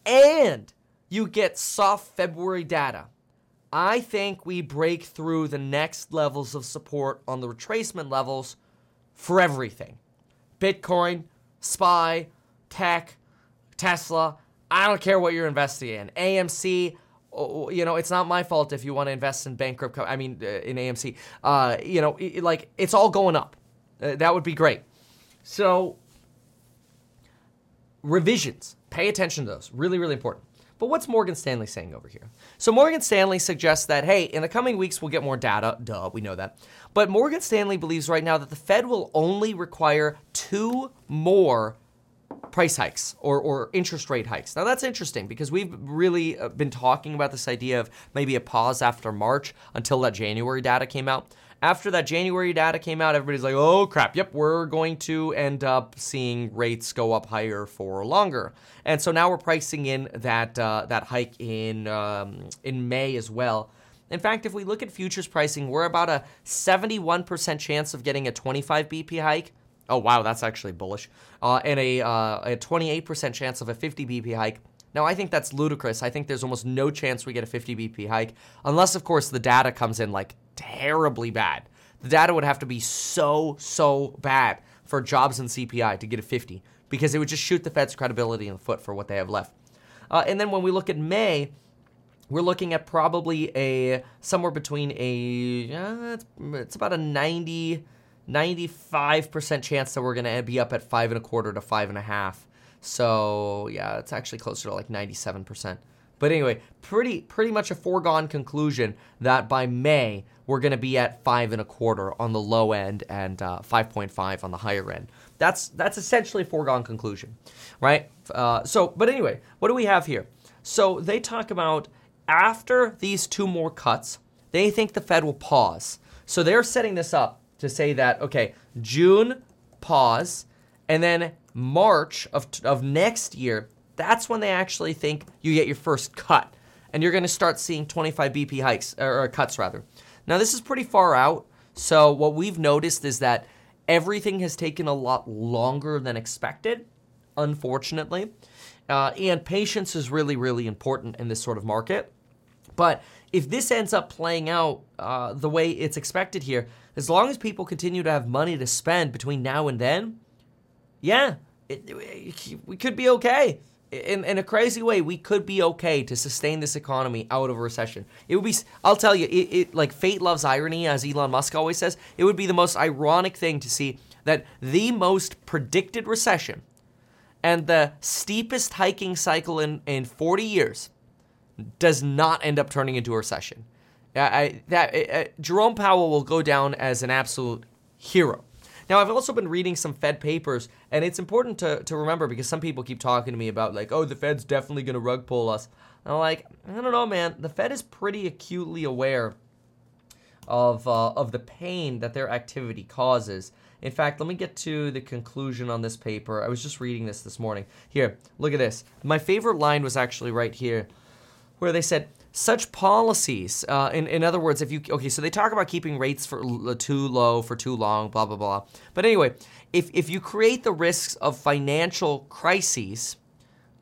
and you get soft February data, I think we break through the next levels of support on the retracement levels for everything Bitcoin, SPY, tech, Tesla. I don't care what you're investing in. AMC, you know, it's not my fault if you want to invest in bankrupt. Co- I mean, uh, in AMC, uh, you know, it, like it's all going up. Uh, that would be great. So, revisions. Pay attention to those. Really, really important. But what's Morgan Stanley saying over here? So Morgan Stanley suggests that, hey, in the coming weeks we'll get more data. Duh, we know that. But Morgan Stanley believes right now that the Fed will only require two more price hikes or, or interest rate hikes. Now, that's interesting because we've really uh, been talking about this idea of maybe a pause after March until that January data came out. After that January data came out, everybody's like, oh crap, yep, we're going to end up seeing rates go up higher for longer. And so now we're pricing in that, uh, that hike in, um, in May as well. In fact, if we look at futures pricing, we're about a 71% chance of getting a 25 BP hike Oh, wow, that's actually bullish. Uh, and a, uh, a 28% chance of a 50 BP hike. Now, I think that's ludicrous. I think there's almost no chance we get a 50 BP hike, unless, of course, the data comes in like terribly bad. The data would have to be so, so bad for jobs and CPI to get a 50 because it would just shoot the Fed's credibility in the foot for what they have left. Uh, and then when we look at May, we're looking at probably a somewhere between a uh, it's, it's about a 90 95% chance that we're going to be up at five and a quarter to five and a half. So yeah, it's actually closer to like 97%. But anyway, pretty pretty much a foregone conclusion that by May we're going to be at five and a quarter on the low end and uh, 5.5 on the higher end. That's that's essentially a foregone conclusion, right? Uh, so, but anyway, what do we have here? So they talk about after these two more cuts, they think the Fed will pause. So they're setting this up to say that, okay, June, pause, and then March of, of next year, that's when they actually think you get your first cut. And you're going to start seeing 25 BP hikes, or, cuts rather. Now, this is pretty far out. So, what we've noticed is that everything has taken a lot longer than expected, unfortunately. Uh, and patience is really, really important in this sort of market. But if this ends up playing out uh, the way it's expected here, as long as people continue to have money to spend between now and then, yeah, it, we could be okay. In, in a crazy way, we could be okay to sustain this economy out of a recession. It would be, I'll tell you, it, it like fate loves irony, as Elon Musk always says. It would be the most ironic thing to see that the most predicted recession and the steepest hiking cycle in, in 40 years does not end up turning into a recession. I, that uh, Jerome Powell will go down as an absolute hero. Now, I've also been reading some Fed papers, and it's important to, to remember because some people keep talking to me about, like, oh, the Fed's definitely going to rug pull us. And I'm like, I don't know, man. The Fed is pretty acutely aware of, uh, of the pain that their activity causes. In fact, let me get to the conclusion on this paper. I was just reading this this morning. Here, look at this. My favorite line was actually right here, where they said, such policies, uh, in, in other words, if you, okay, so they talk about keeping rates for too low for too long, blah, blah, blah. But anyway, if, if you create the risks of financial crises,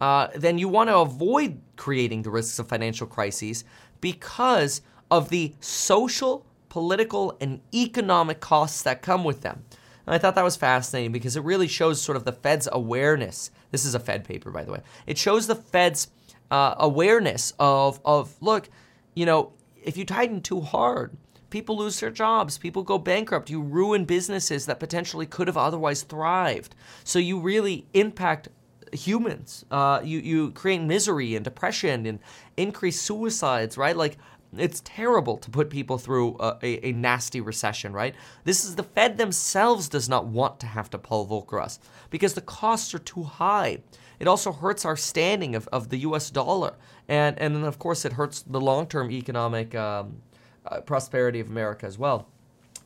uh, then you want to avoid creating the risks of financial crises because of the social, political, and economic costs that come with them. And I thought that was fascinating because it really shows sort of the Fed's awareness This is a Fed paper, by the way. It shows the Fed's uh, awareness of of look, you know, if you tighten too hard, people lose their jobs, people go bankrupt, you ruin businesses that potentially could have otherwise thrived. So you really impact humans. Uh, you you create misery and depression and increase suicides, right? Like it's terrible to put people through a, a, a, nasty recession, right? This is the Fed themselves does not want to have to pull Volcker us because the costs are too high. It also hurts our standing of, of the US dollar. And, and then, of course, it hurts the long term economic um, uh, prosperity of America as well.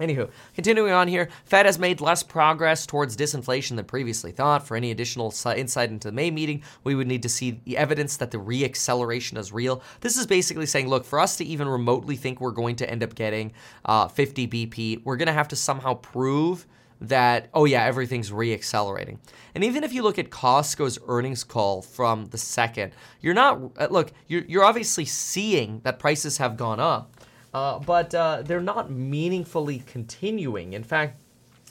Anywho, continuing on here, Fed has made less progress towards disinflation than previously thought. For any additional insight into the May meeting, we would need to see the evidence that the reacceleration is real. This is basically saying, look, for us to even remotely think we're going to end up getting uh, 50 BP, we're going to have to somehow prove that, oh yeah, everything's reaccelerating. And even if you look at Costco's earnings call from the second, you're not, uh, look, you're, you're obviously seeing that prices have gone up, uh, but uh, they're not meaningfully continuing. In fact,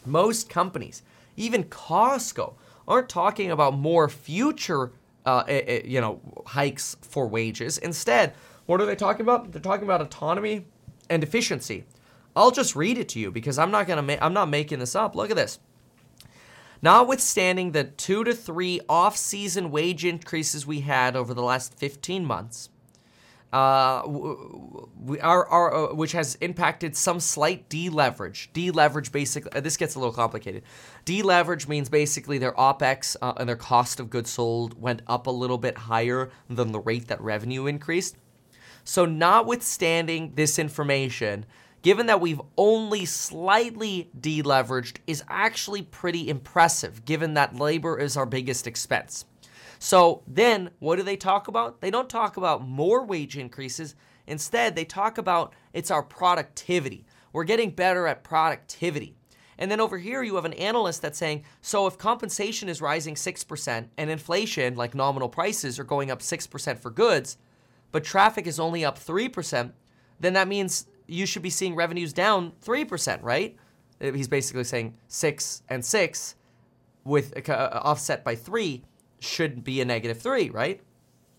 most companies, even Costco, aren't talking about more future, uh, you know, hikes for wages. Instead, what are they talking about? They're talking about autonomy and efficiency. I'll just read it to you because I'm not gonna. Ma- I'm not making this up. Look at this. Notwithstanding the two to three off-season wage increases we had over the last 15 months, uh, we, uh, which has impacted some slight deleverage. Deleverage, basically, uh, this gets a little complicated. Deleverage means basically their OPEX uh, and their cost of goods sold went up a little bit higher than the rate that revenue increased. So, notwithstanding this information, given that we've only slightly deleveraged, is actually pretty impressive, given that labor is our biggest expense. So then, what do they talk about? They don't talk about more wage increases. Instead, they talk about it's our productivity. We're getting better at productivity. And then over here, you have an analyst that's saying, so if compensation is rising 6% and inflation, like nominal prices, are going up 6% for goods, but traffic is only up 3%, then that means you should be seeing revenues down 3%, right? He's basically saying 6 and 6 with uh, offset by 3 should be a negative 3, right?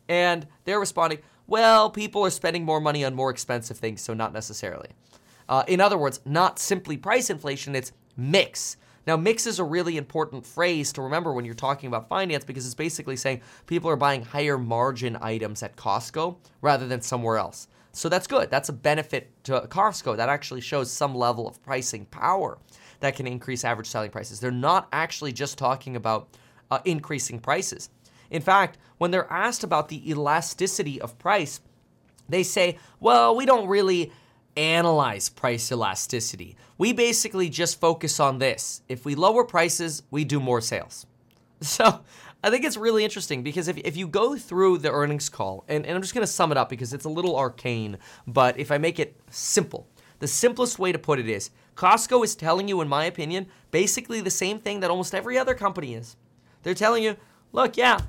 And they're responding, well, people are spending more money on more expensive things, so not necessarily. Uh, in other words, not simply price inflation, it's mix. Now, mix is a really important phrase to remember when you're talking about finance because it's basically saying people are buying higher margin items at Costco rather than somewhere else. So that's good. That's a benefit to Costco. That actually shows some level of pricing power that can increase average selling prices. They're not actually just talking about uh, increasing prices. In fact, when they're asked about the elasticity of price, they say, well, we don't really analyze price elasticity. We basically just focus on this. If we lower prices, we do more sales. So I think it's really interesting because if, if you go through the earnings call, and, and I'm just going to sum it up because it's a little arcane, but if I make it simple, the simplest way to put it is Costco is telling you, in my opinion, basically the same thing that almost every other company is. They're telling you, look, yeah,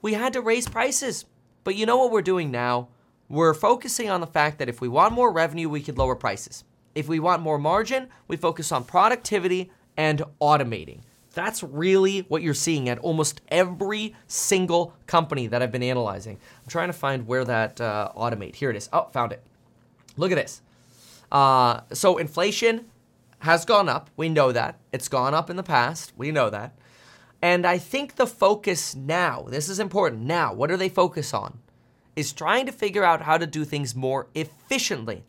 we had to raise prices, but you know what we're doing now? We're focusing on the fact that if we want more revenue, we could lower prices. If we want more margin, we focus on productivity and automating. That's really what you're seeing at almost every single company that I've been analyzing. I'm trying to find where that uh, automate. Here it is. Oh, found it. Look at this. Uh, so inflation has gone up. We know that. It's gone up in the past. We know that. And I think the focus now, this is important now, what do they focus on? Is trying to figure out how to do things more efficiently.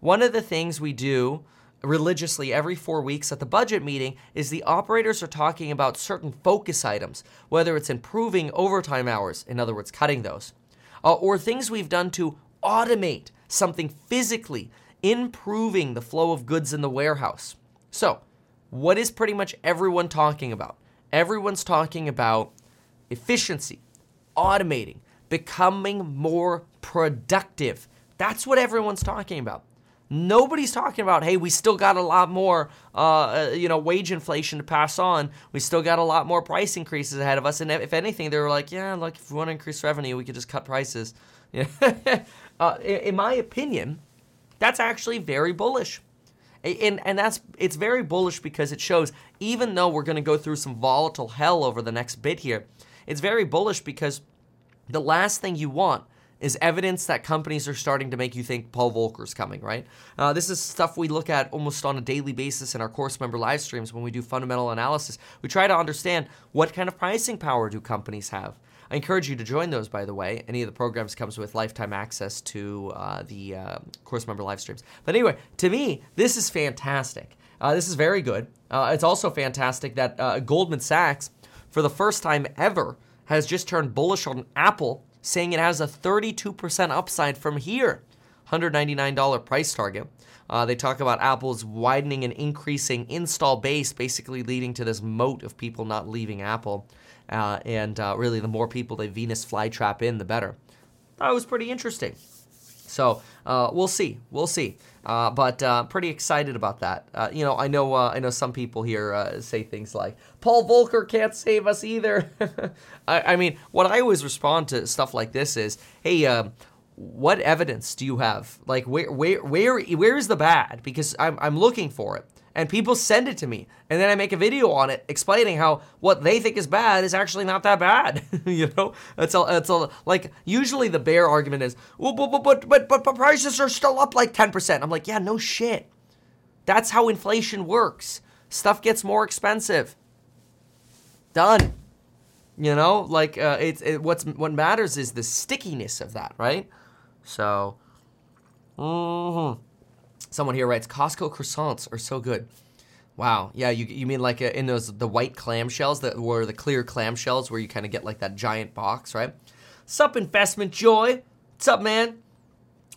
One of the things we do religiously every four weeks at the budget meeting is the operators are talking about certain focus items, whether it's improving overtime hours, in other words, cutting those, uh, or things we've done to automate something physically, improving the flow of goods in the warehouse. So, what is pretty much everyone talking about? Everyone's talking about efficiency, automating, becoming more productive. That's what everyone's talking about. Nobody's talking about, hey, we still got a lot more, uh, uh, you know, wage inflation to pass on. We still got a lot more price increases ahead of us. And if anything, they were like, yeah, look, if we want to increase revenue, we could just cut prices. uh, in my opinion, that's actually very bullish. And, and that's it's very bullish because it shows even though we're going to go through some volatile hell over the next bit here, it's very bullish because the last thing you want is evidence that companies are starting to make you think Paul Volcker's coming, right? Uh, this is stuff we look at almost on a daily basis in our course member live streams when we do fundamental analysis. We try to understand what kind of pricing power do companies have. I encourage you to join those, by the way. Any of the programs comes with lifetime access to uh, the uh, course member live streams. But anyway, to me, this is fantastic. Uh, this is very good. Uh, it's also fantastic that uh, Goldman Sachs, for the first time ever, has just turned bullish on Apple saying it has a 32% upside from here. $199 price target. Uh, they talk about Apple's widening and increasing install base, basically leading to this moat of people not leaving Apple. Uh, and uh, really, the more people they Venus flytrap in, the better. That was pretty interesting. So uh, we'll see, we'll see. Uh, but uh, pretty excited about that. Uh, you know, I know, uh, I know some people here uh, say things like Paul Volcker can't save us either. I, I, mean, what I always respond to stuff like this is, hey, um, what evidence do you have? Like, where, where, where, where is the bad? Because I'm, I'm looking for it and people send it to me. And then i make a video on it explaining how what they think is bad is actually not that bad you know? It's all it's a like usually the bear argument is well but but but but, but prices are still up like 10% i'm like yeah no shit. That's how inflation works. Stuff gets more expensive. Done. You know? Like uh, it's it, what's what matters is the stickiness of that right? So mm-hmm. Someone here writes Costco croissants are so good. Wow. Yeah, you, you mean like uh, in those the white clamshells that were the clear clamshells where you kind of get like that giant box, right? Sup, investment joy. What's up, man?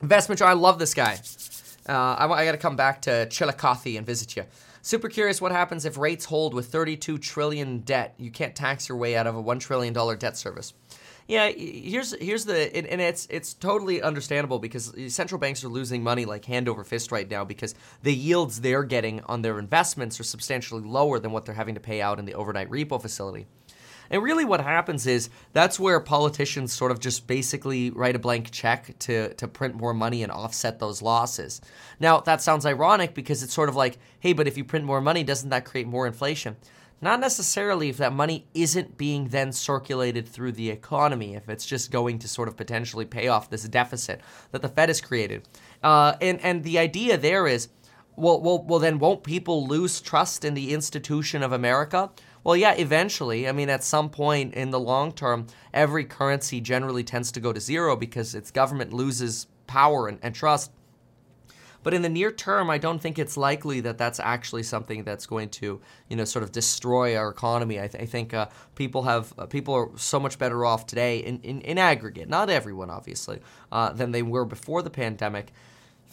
Investment joy. I love this guy. Uh, I, I got to come back to Chillicothe and visit you. Super curious what happens if rates hold with 32 trillion debt. You can't tax your way out of a $1 trillion debt service. Yeah, here's here's the and, it's it's totally understandable because central banks are losing money like hand over fist right now because the yields they're getting on their investments are substantially lower than what they're having to pay out in the overnight repo facility. And really, what happens is that's where politicians sort of just basically write a blank check to, to print more money and offset those losses. Now, that sounds ironic because it's sort of like, hey, but if you print more money, doesn't that create more inflation? Not necessarily if that money isn't being then circulated through the economy, if it's just going to sort of potentially pay off this deficit that the Fed has created. Uh, and, and the idea there is, well, well, well, then won't people lose trust in the institution of America? Well, yeah, eventually. I mean, at some point in the long term, every currency generally tends to go to zero because its government loses power and, and trust. But in the near term, I don't think it's likely that that's actually something that's going to, you know, sort of destroy our economy. I, th- I think uh, people have uh, people are so much better off today in, in, in aggregate, not everyone obviously, uh, than they were before the pandemic.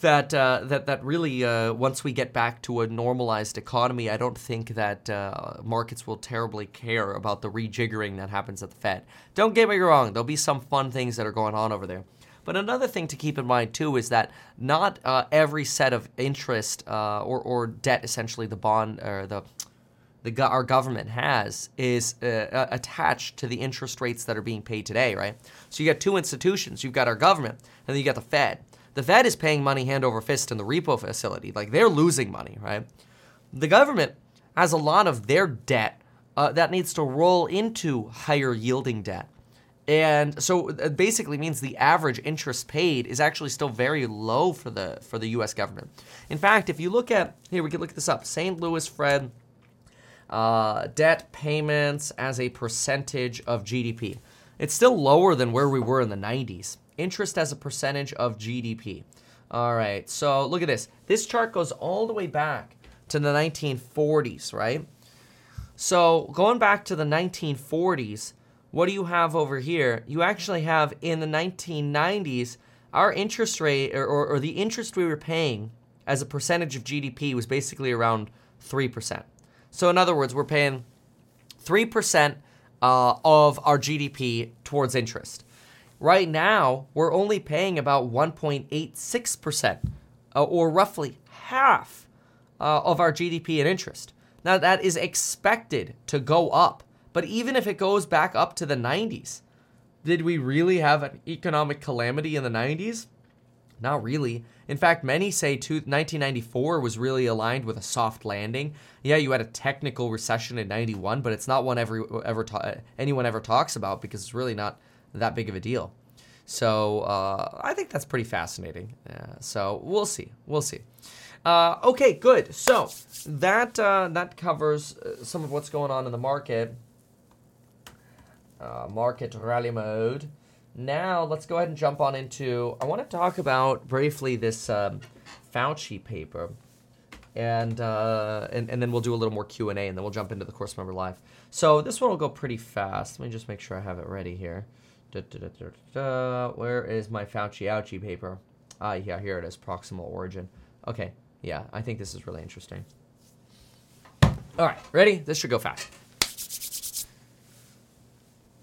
That uh, that that really uh, once we get back to a normalized economy, I don't think that uh, markets will terribly care about the rejiggering that happens at the Fed. Don't get me wrong; there'll be some fun things that are going on over there. But another thing to keep in mind too is that not uh, every set of interest uh, or, or debt, essentially the bond or the the our government has is uh, attached to the interest rates that are being paid today, right? So you got two institutions. You've got our government, and then you got the Fed. The Fed is paying money hand over fist in the repo facility, like they're losing money, right? The government has a lot of their debt uh, that needs to roll into higher yielding debt. And so it basically means the average interest paid is actually still very low for the for the U.S. government. In fact, if you look at here, we can look this up. St. Louis Fred uh, debt payments as a percentage of GDP. It's still lower than where we were in the 90s. Interest as a percentage of GDP. All right, so look at this. This chart goes all the way back to the 1940s, right? So going back to the 1940s what do you have over here? You actually have in the 1990s, our interest rate or, or, or the interest we were paying as a percentage of GDP was basically around 3%. So, in other words, we're paying 3% uh, of our GDP towards interest. Right now, we're only paying about 1.86%, uh, or roughly half uh, of our GDP in interest. Now, that is expected to go up but even if it goes back up to the 90s, did we really have an economic calamity in the 90s? Not really. In fact, many say 1994 was really aligned with a soft landing. Yeah, you had a technical recession in 91, but it's not one every, ever ta- anyone ever talks about because it's really not that big of a deal. So uh, I think that's pretty fascinating. So we'll see. We'll see. Uh, okay, good. So that uh, that covers uh, some of what's going on in the market. Uh, market rally mode. Now let's go ahead and jump on into. I want to talk about briefly this um, Fauci paper, and, uh, and and then we'll do a little more Q and A, and then we'll jump into the course member live. So this one will go pretty fast. Let me just make sure I have it ready here. Da, da, da, Where is my Fauci ouchie paper? Ah, yeah, here it is. Proximal origin. Okay, yeah, I think this is really interesting. All right, ready? This should go fast.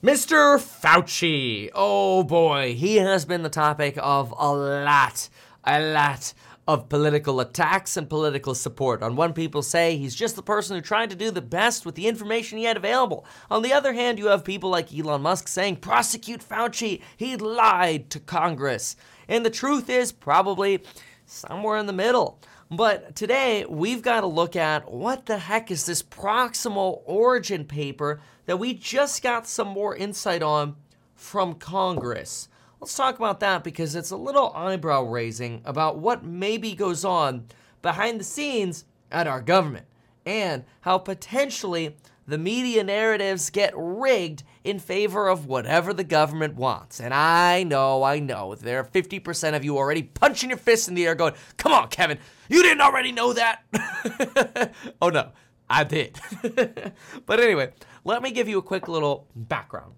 Mr. Fauci. Oh boy, he has been the topic of a lot, a lot of political attacks and political support. On one, people say he's just the person who tried to do the best with the information he had available. On the other hand, you have people like Elon Musk saying, prosecute Fauci, he lied to Congress. And the truth is probably somewhere in the middle. But today, we've got to look at what the heck is this proximal origin paper that we just got some more insight on from Congress. Let's talk about that because it's a little eyebrow raising about what maybe goes on behind the scenes at our government and how potentially the media narratives get rigged in favor of whatever the government wants. And I know, I know, there are 50% of you already punching your fists in the air going, come on, Kevin, you didn't already know that? oh no, I did. but anyway, let me give you a quick little background.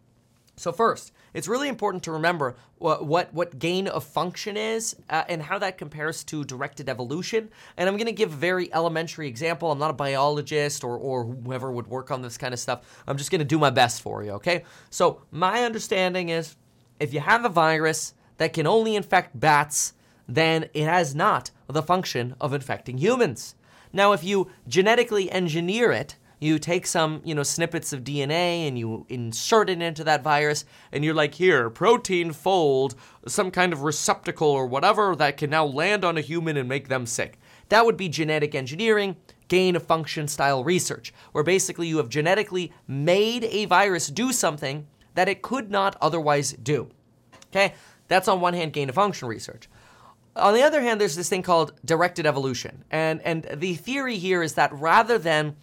So, first, it's really important to remember what what, what gain of function is uh, and how that compares to directed evolution. And I'm going to give a very elementary example. I'm not a biologist or or whoever would work on this kind of stuff. I'm just going to do my best for you. Okay. So my understanding is, if you have a virus that can only infect bats, then it has not the function of infecting humans. Now, if you genetically engineer it you take some, you know, snippets of DNA and you insert it into that virus, and you're like, here, protein fold, some kind of receptacle or whatever that can now land on a human and make them sick. That would be genetic engineering, gain of function style research, where basically you have genetically made a virus do something that it could not otherwise do. Okay? That's on one hand gain of function research. On the other hand, there's this thing called directed evolution. And and the theory here is that rather than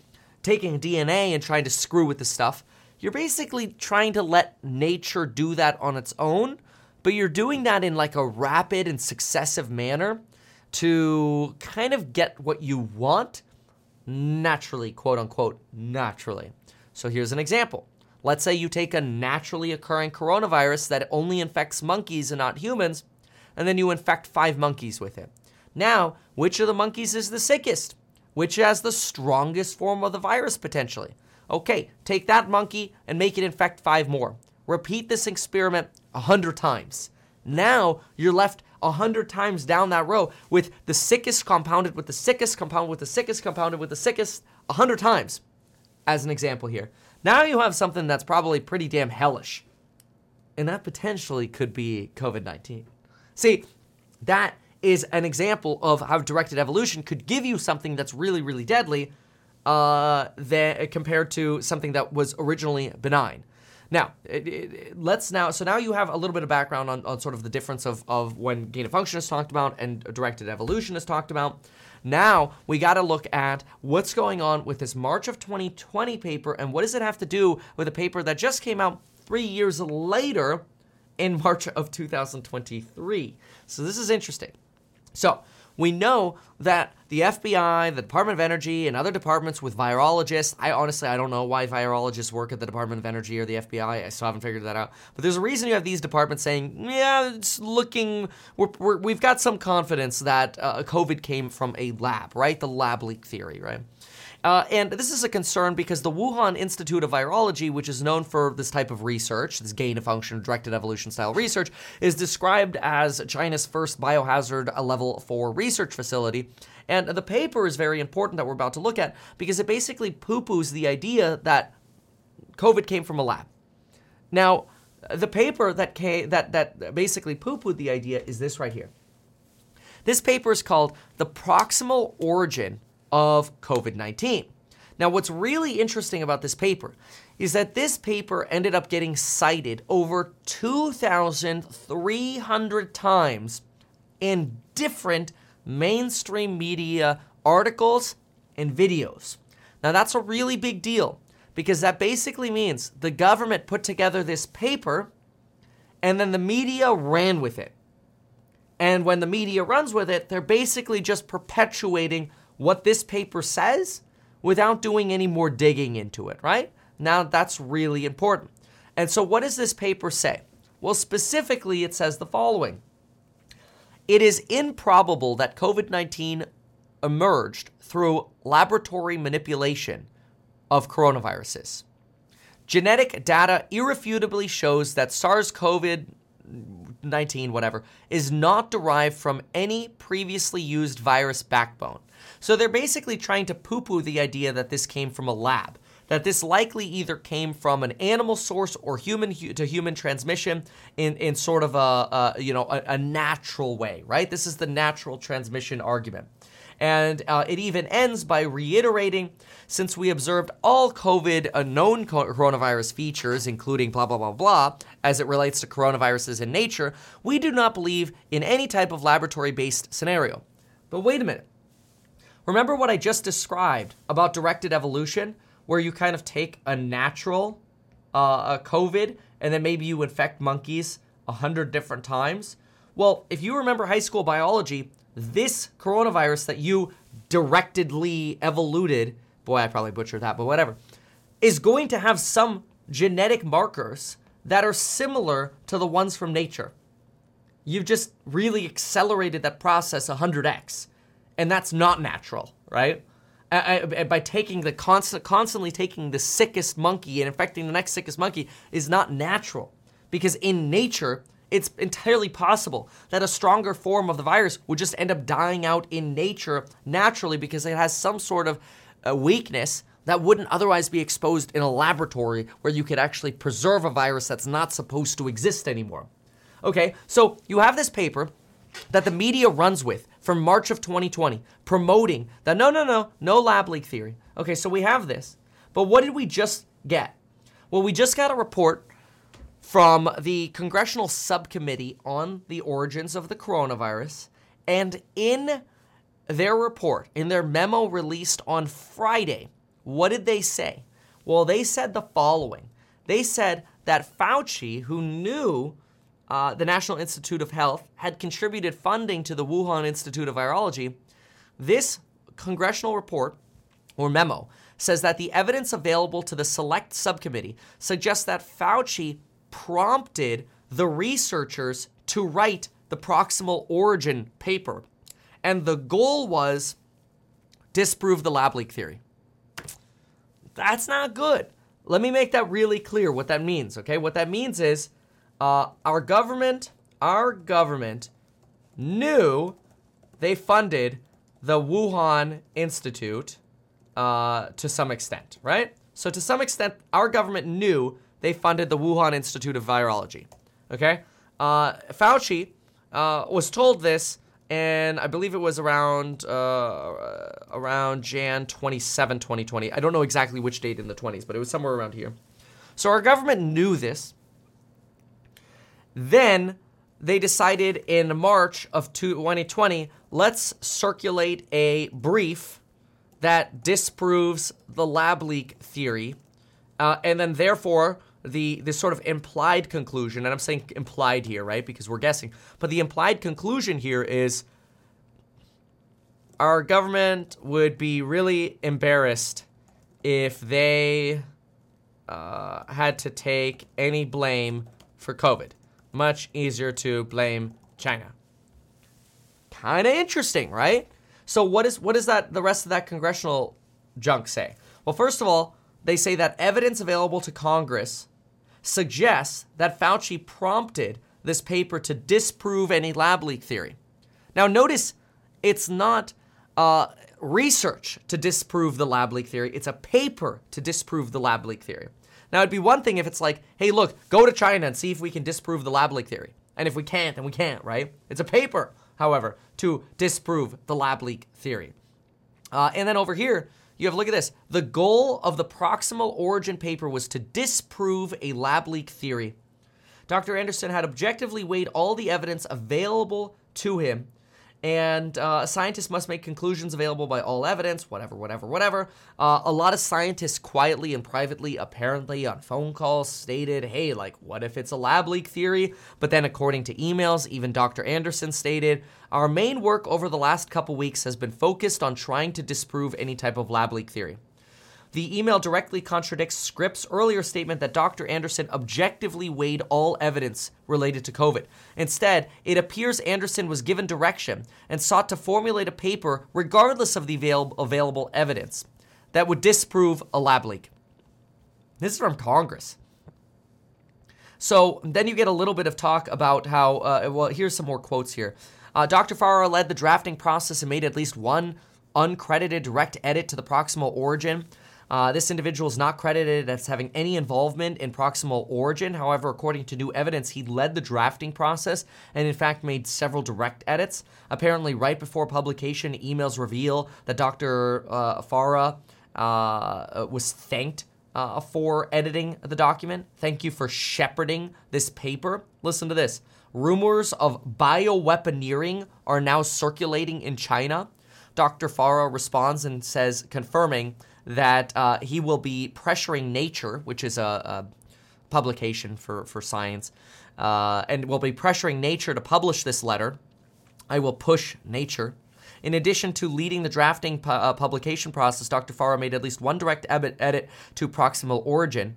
taking DNA and trying to screw with the stuff. You're basically trying to let nature do that on its own, but you're doing that in like a rapid and successive manner to kind of get what you want naturally, quote unquote, naturally. So here's an example. Let's say you take a naturally occurring coronavirus that only infects monkeys and not humans, and then you infect five monkeys with it. Now, which of the monkeys is the sickest? Which has the strongest form of the virus potentially. Okay, take that monkey and make it infect five more. Repeat this experiment a hundred times. Now you're left a hundred times down that row with the sickest compounded with the sickest compounded with the sickest compounded with the sickest a hundred times, as an example here. Now you have something that's probably pretty damn hellish. And that potentially could be COVID 19. See, that is an example of how directed evolution could give you something that's really, really deadly uh, that, compared to something that was originally benign. Now, it, it, let's now, so now you have a little bit of background on, on sort of the difference of, of when gain of function is talked about and directed evolution is talked about. Now we got to look at what's going on with this March of 2020 paper and what does it have to do with a paper that just came out three years later in March of 2023. So this is interesting. So, we know that the FBI, the Department of Energy, and other departments with virologists. I honestly, I don't know why virologists work at the Department of Energy or the FBI. I still haven't figured that out. But there's a reason you have these departments saying, yeah, it's looking, we have got some confidence that uh, COVID came from a lab, right? The lab leak theory, right? Uh, and this is a concern because the Wuhan Institute of Virology, which is known for this type of research, this gain of function directed evolution style research, is described as China's first biohazard level 4 research facility. And the paper is very important that we're about to look at because it basically poo poos the idea that COVID came from a lab. Now, the paper that, came, that, that basically poo pooed the idea is this right here. This paper is called The Proximal Origin of COVID 19. Now, what's really interesting about this paper is that this paper ended up getting cited over 2,300 times in different mainstream media articles and videos. Now, that's a really big deal because that basically means the government put together this paper and then the media ran with it. And when the media runs with it, they're basically just perpetuating what this paper says without doing any more digging into it, right? Now, that's really important. And so, what does this paper say? Well, specifically, it says the following It is improbable that COVID 19 emerged through laboratory manipulation of coronaviruses. Genetic data irrefutably shows that SARS CoV 19, whatever, is not derived from any previously used virus backbone. So they're basically trying to poo poo the idea that this came from a lab, that this likely either came from an animal source or human to human transmission in, in sort of a, a you know a, a, natural way, right? This is the natural transmission argument. And uh, it even ends by reiterating since we observed all COVID uh, known coronavirus features, including blah, blah, blah, blah, as it relates to coronaviruses in nature, we do not believe in any type of laboratory based scenario. But wait a minute. Remember what I just described about directed evolution, where you kind of take a natural uh, a COVID and then maybe you infect monkeys a hundred different times? Well, if you remember high school biology, this coronavirus that you directedly evoluted, boy, I probably butchered that, but whatever, is going to have some genetic markers that are similar to the ones from nature. You've just really accelerated that process 100x and that's not natural, right? I, I, by taking the constant, constantly taking the sickest monkey and infecting the next sickest monkey is not natural, because in nature it's entirely possible that a stronger form of the virus would just end up dying out in nature naturally because it has some sort of uh, weakness that wouldn't otherwise be exposed in a laboratory where you could actually preserve a virus that's not supposed to exist anymore. Okay, so you have this paper that the media runs with from March of 2020, promoting that no, no, no, no lab leak theory. Okay, so we have this. But what did we just get? Well, we just got a report from the Congressional Subcommittee on the Origins of the Coronavirus. And in their report, in their memo released on Friday, what did they say? Well, they said the following. They said that Fauci, who knew uh, the National Institute of Health had contributed funding to the Wuhan Institute of Virology. This congressional report or memo says that the evidence available to the select subcommittee suggests that Fauci prompted the researchers to write the proximal origin paper. And the goal was disprove the lab leak theory. That's not good. Let me make that really clear what that means, okay? What that means is uh, our government, our government knew they funded the Wuhan Institute uh, to some extent, right? So to some extent, our government knew they funded the Wuhan Institute of Virology. Okay, uh, Fauci uh, was told this, and I believe it was around uh, around Jan 27, 2020. I don't know exactly which date in the 20s, but it was somewhere around here. So our government knew this. Then they decided in March of 2020, let's circulate a brief that disproves the lab leak theory. Uh, and then, therefore, the this sort of implied conclusion, and I'm saying implied here, right? Because we're guessing, but the implied conclusion here is our government would be really embarrassed if they uh, had to take any blame for COVID much easier to blame China. Kind of interesting, right? So what is what is that the rest of that congressional junk say? Well, first of all, they say that evidence available to Congress suggests that Fauci prompted this paper to disprove any lab leak theory. Now, notice it's not uh, research to disprove the lab leak theory, it's a paper to disprove the lab leak theory. Now, it'd be one thing if it's like, hey, look, go to China and see if we can disprove the lab leak theory. And if we can't, then we can't, right? It's a paper. however, to disprove the lab leak theory. Uh, and then over here, you have look at this. The goal of the proximal origin paper was to disprove a lab leak theory. Dr. Andersen had objectively weighed all the evidence available to him and uh, scientists must make conclusions available by all evidence, whatever, whatever, whatever. Uh, a lot of scientists quietly and privately, apparently on phone calls, stated, hey, like, what if it's a lab leak theory? But then, according to emails, even Dr. Andersen stated, our main work over the last couple weeks has been focused on trying to disprove any type of lab leak theory. The email directly contradicts Scripps' earlier statement that Dr. Andersen objectively weighed all evidence related to COVID. Instead, it appears Andersen was given direction and sought to formulate a paper regardless of the avail- available evidence that would disprove a lab leak. This is from Congress. So then you get a little bit of talk about how, uh, well, here's some more quotes here. Uh, Dr. Farrar led the drafting process and made at least one uncredited direct edit to the proximal origin. Uh, this individual is not credited as having any involvement in proximal origin. However, according to new evidence, he led the drafting process and, in fact, made several direct edits. Apparently, right before publication, emails reveal that Dr. Uh, Farrar uh, was thanked uh, for editing the document. Thank you for shepherding this paper. Listen to this. Rumors of bioweaponeering are now circulating in China. Dr. Farrar responds and says, confirming that uh, he will be pressuring Nature, which is a, a publication for, for science, uh, and will be pressuring Nature to publish this letter. I will push Nature. In addition to leading the drafting pu- uh, publication process, Dr. Farrar made at least one direct edit to Proximal Origin.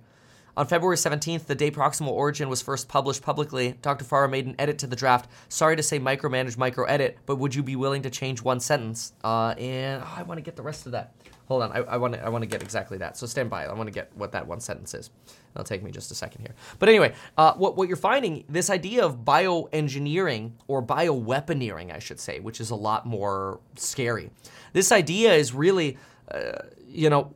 On February 17th, the day Proximal Origin was first published publicly, Dr. Farrar made an edit to the draft. Sorry to say micromanage, micro edit, but would you be willing to change one sentence? Uh, and oh, I want to get the rest of that. Hold on, I want to I want to get exactly that. So stand by. I want to get what that one sentence is. It'll take me just a second here. But anyway, uh, what what you're finding this idea of bioengineering or bioweaponeering, I should say, which is a lot more scary. This idea is really, uh, you know,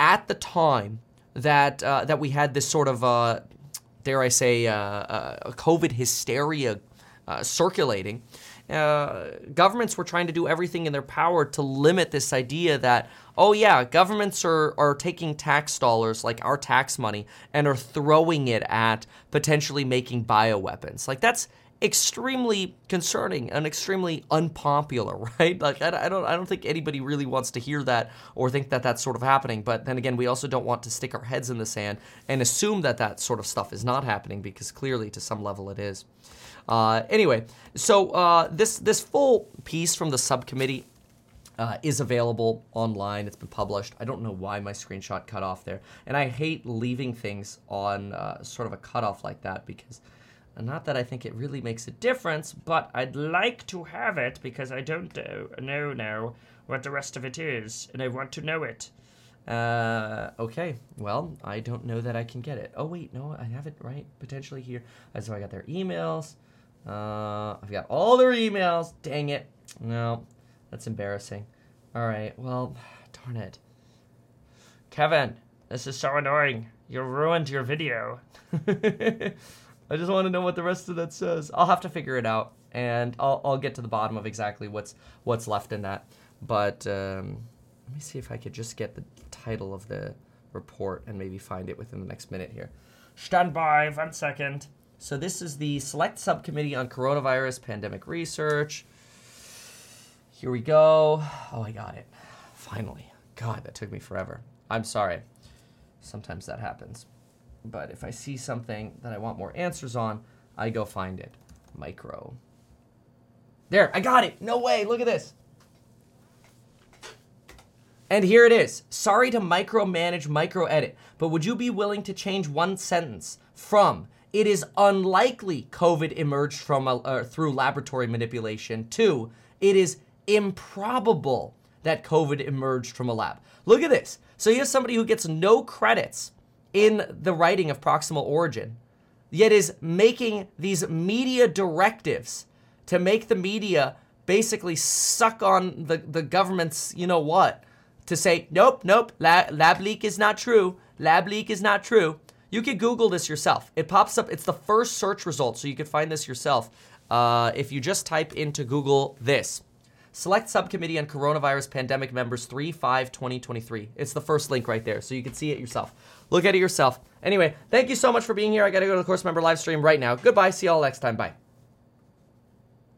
at the time that uh, that we had this sort of uh, dare I say uh, uh, COVID hysteria circulating. Uh, governments were trying to do everything in their power to limit this idea that, oh, yeah, governments are, are taking tax dollars, like our tax money, and are throwing it at potentially making bioweapons. Like, that's extremely concerning and extremely unpopular, right? Like I, I, don't I don't think anybody really wants to hear that or think that that's sort of happening. But then again, we also don't want to stick our heads in the sand and assume that that sort of stuff is not happening because clearly to some level it is. Uh, anyway, so uh, this this full piece from the subcommittee uh, is available online. It's been published. I don't know why my screenshot cut off there, and I hate leaving things on uh, sort of a cutoff like that because. Uh, not that I think it really makes a difference, but I'd like to have it because I don't know now what the rest of it is, and I want to know it. Uh, okay, well, I don't know that I can get it. Oh, wait, no, I have it right potentially here. So I got their emails. Uh, I've got all their emails. Dang it. No, that's embarrassing. All right, well, darn it. Kevin, this is so annoying. You ruined your video. I just want to know what the rest of that says. I'll have to figure it out, and I'll, I'll get to the bottom of exactly what's what's left in that. But um, let me see if I could just get the title of the report and maybe find it within the next minute here. Stand by, one second. So this is the Select Subcommittee on Coronavirus Pandemic Research. Here we go. Oh, I got it. Finally. God, that took me forever. I'm sorry. Sometimes that happens. But if I see something that I want more answers on, I go find it. Micro. There, I got it. No way. Look at this. And here it is. Sorry to micromanage, micro edit, but would you be willing to change one sentence from it is unlikely COVID emerged from a, uh, through laboratory manipulation. Two, it is improbable that COVID emerged from a lab. Look at this. So you have somebody who gets no credits in the writing of proximal origin, yet is making these media directives to make the media basically suck on the, the government's, you know what, to say, nope, nope, lab, lab leak is not true, lab leak is not true. You could Google this yourself. It pops up. It's the first search result, so you could find this yourself. Uh, if you just type into Google this. Select Subcommittee on Coronavirus Pandemic Members 3 5 2023. It's the first link right there, so you can see it yourself. Look at it yourself. Anyway, thank you so much for being here. I got to go to the course member live stream right now. Goodbye. See you all next time. Bye.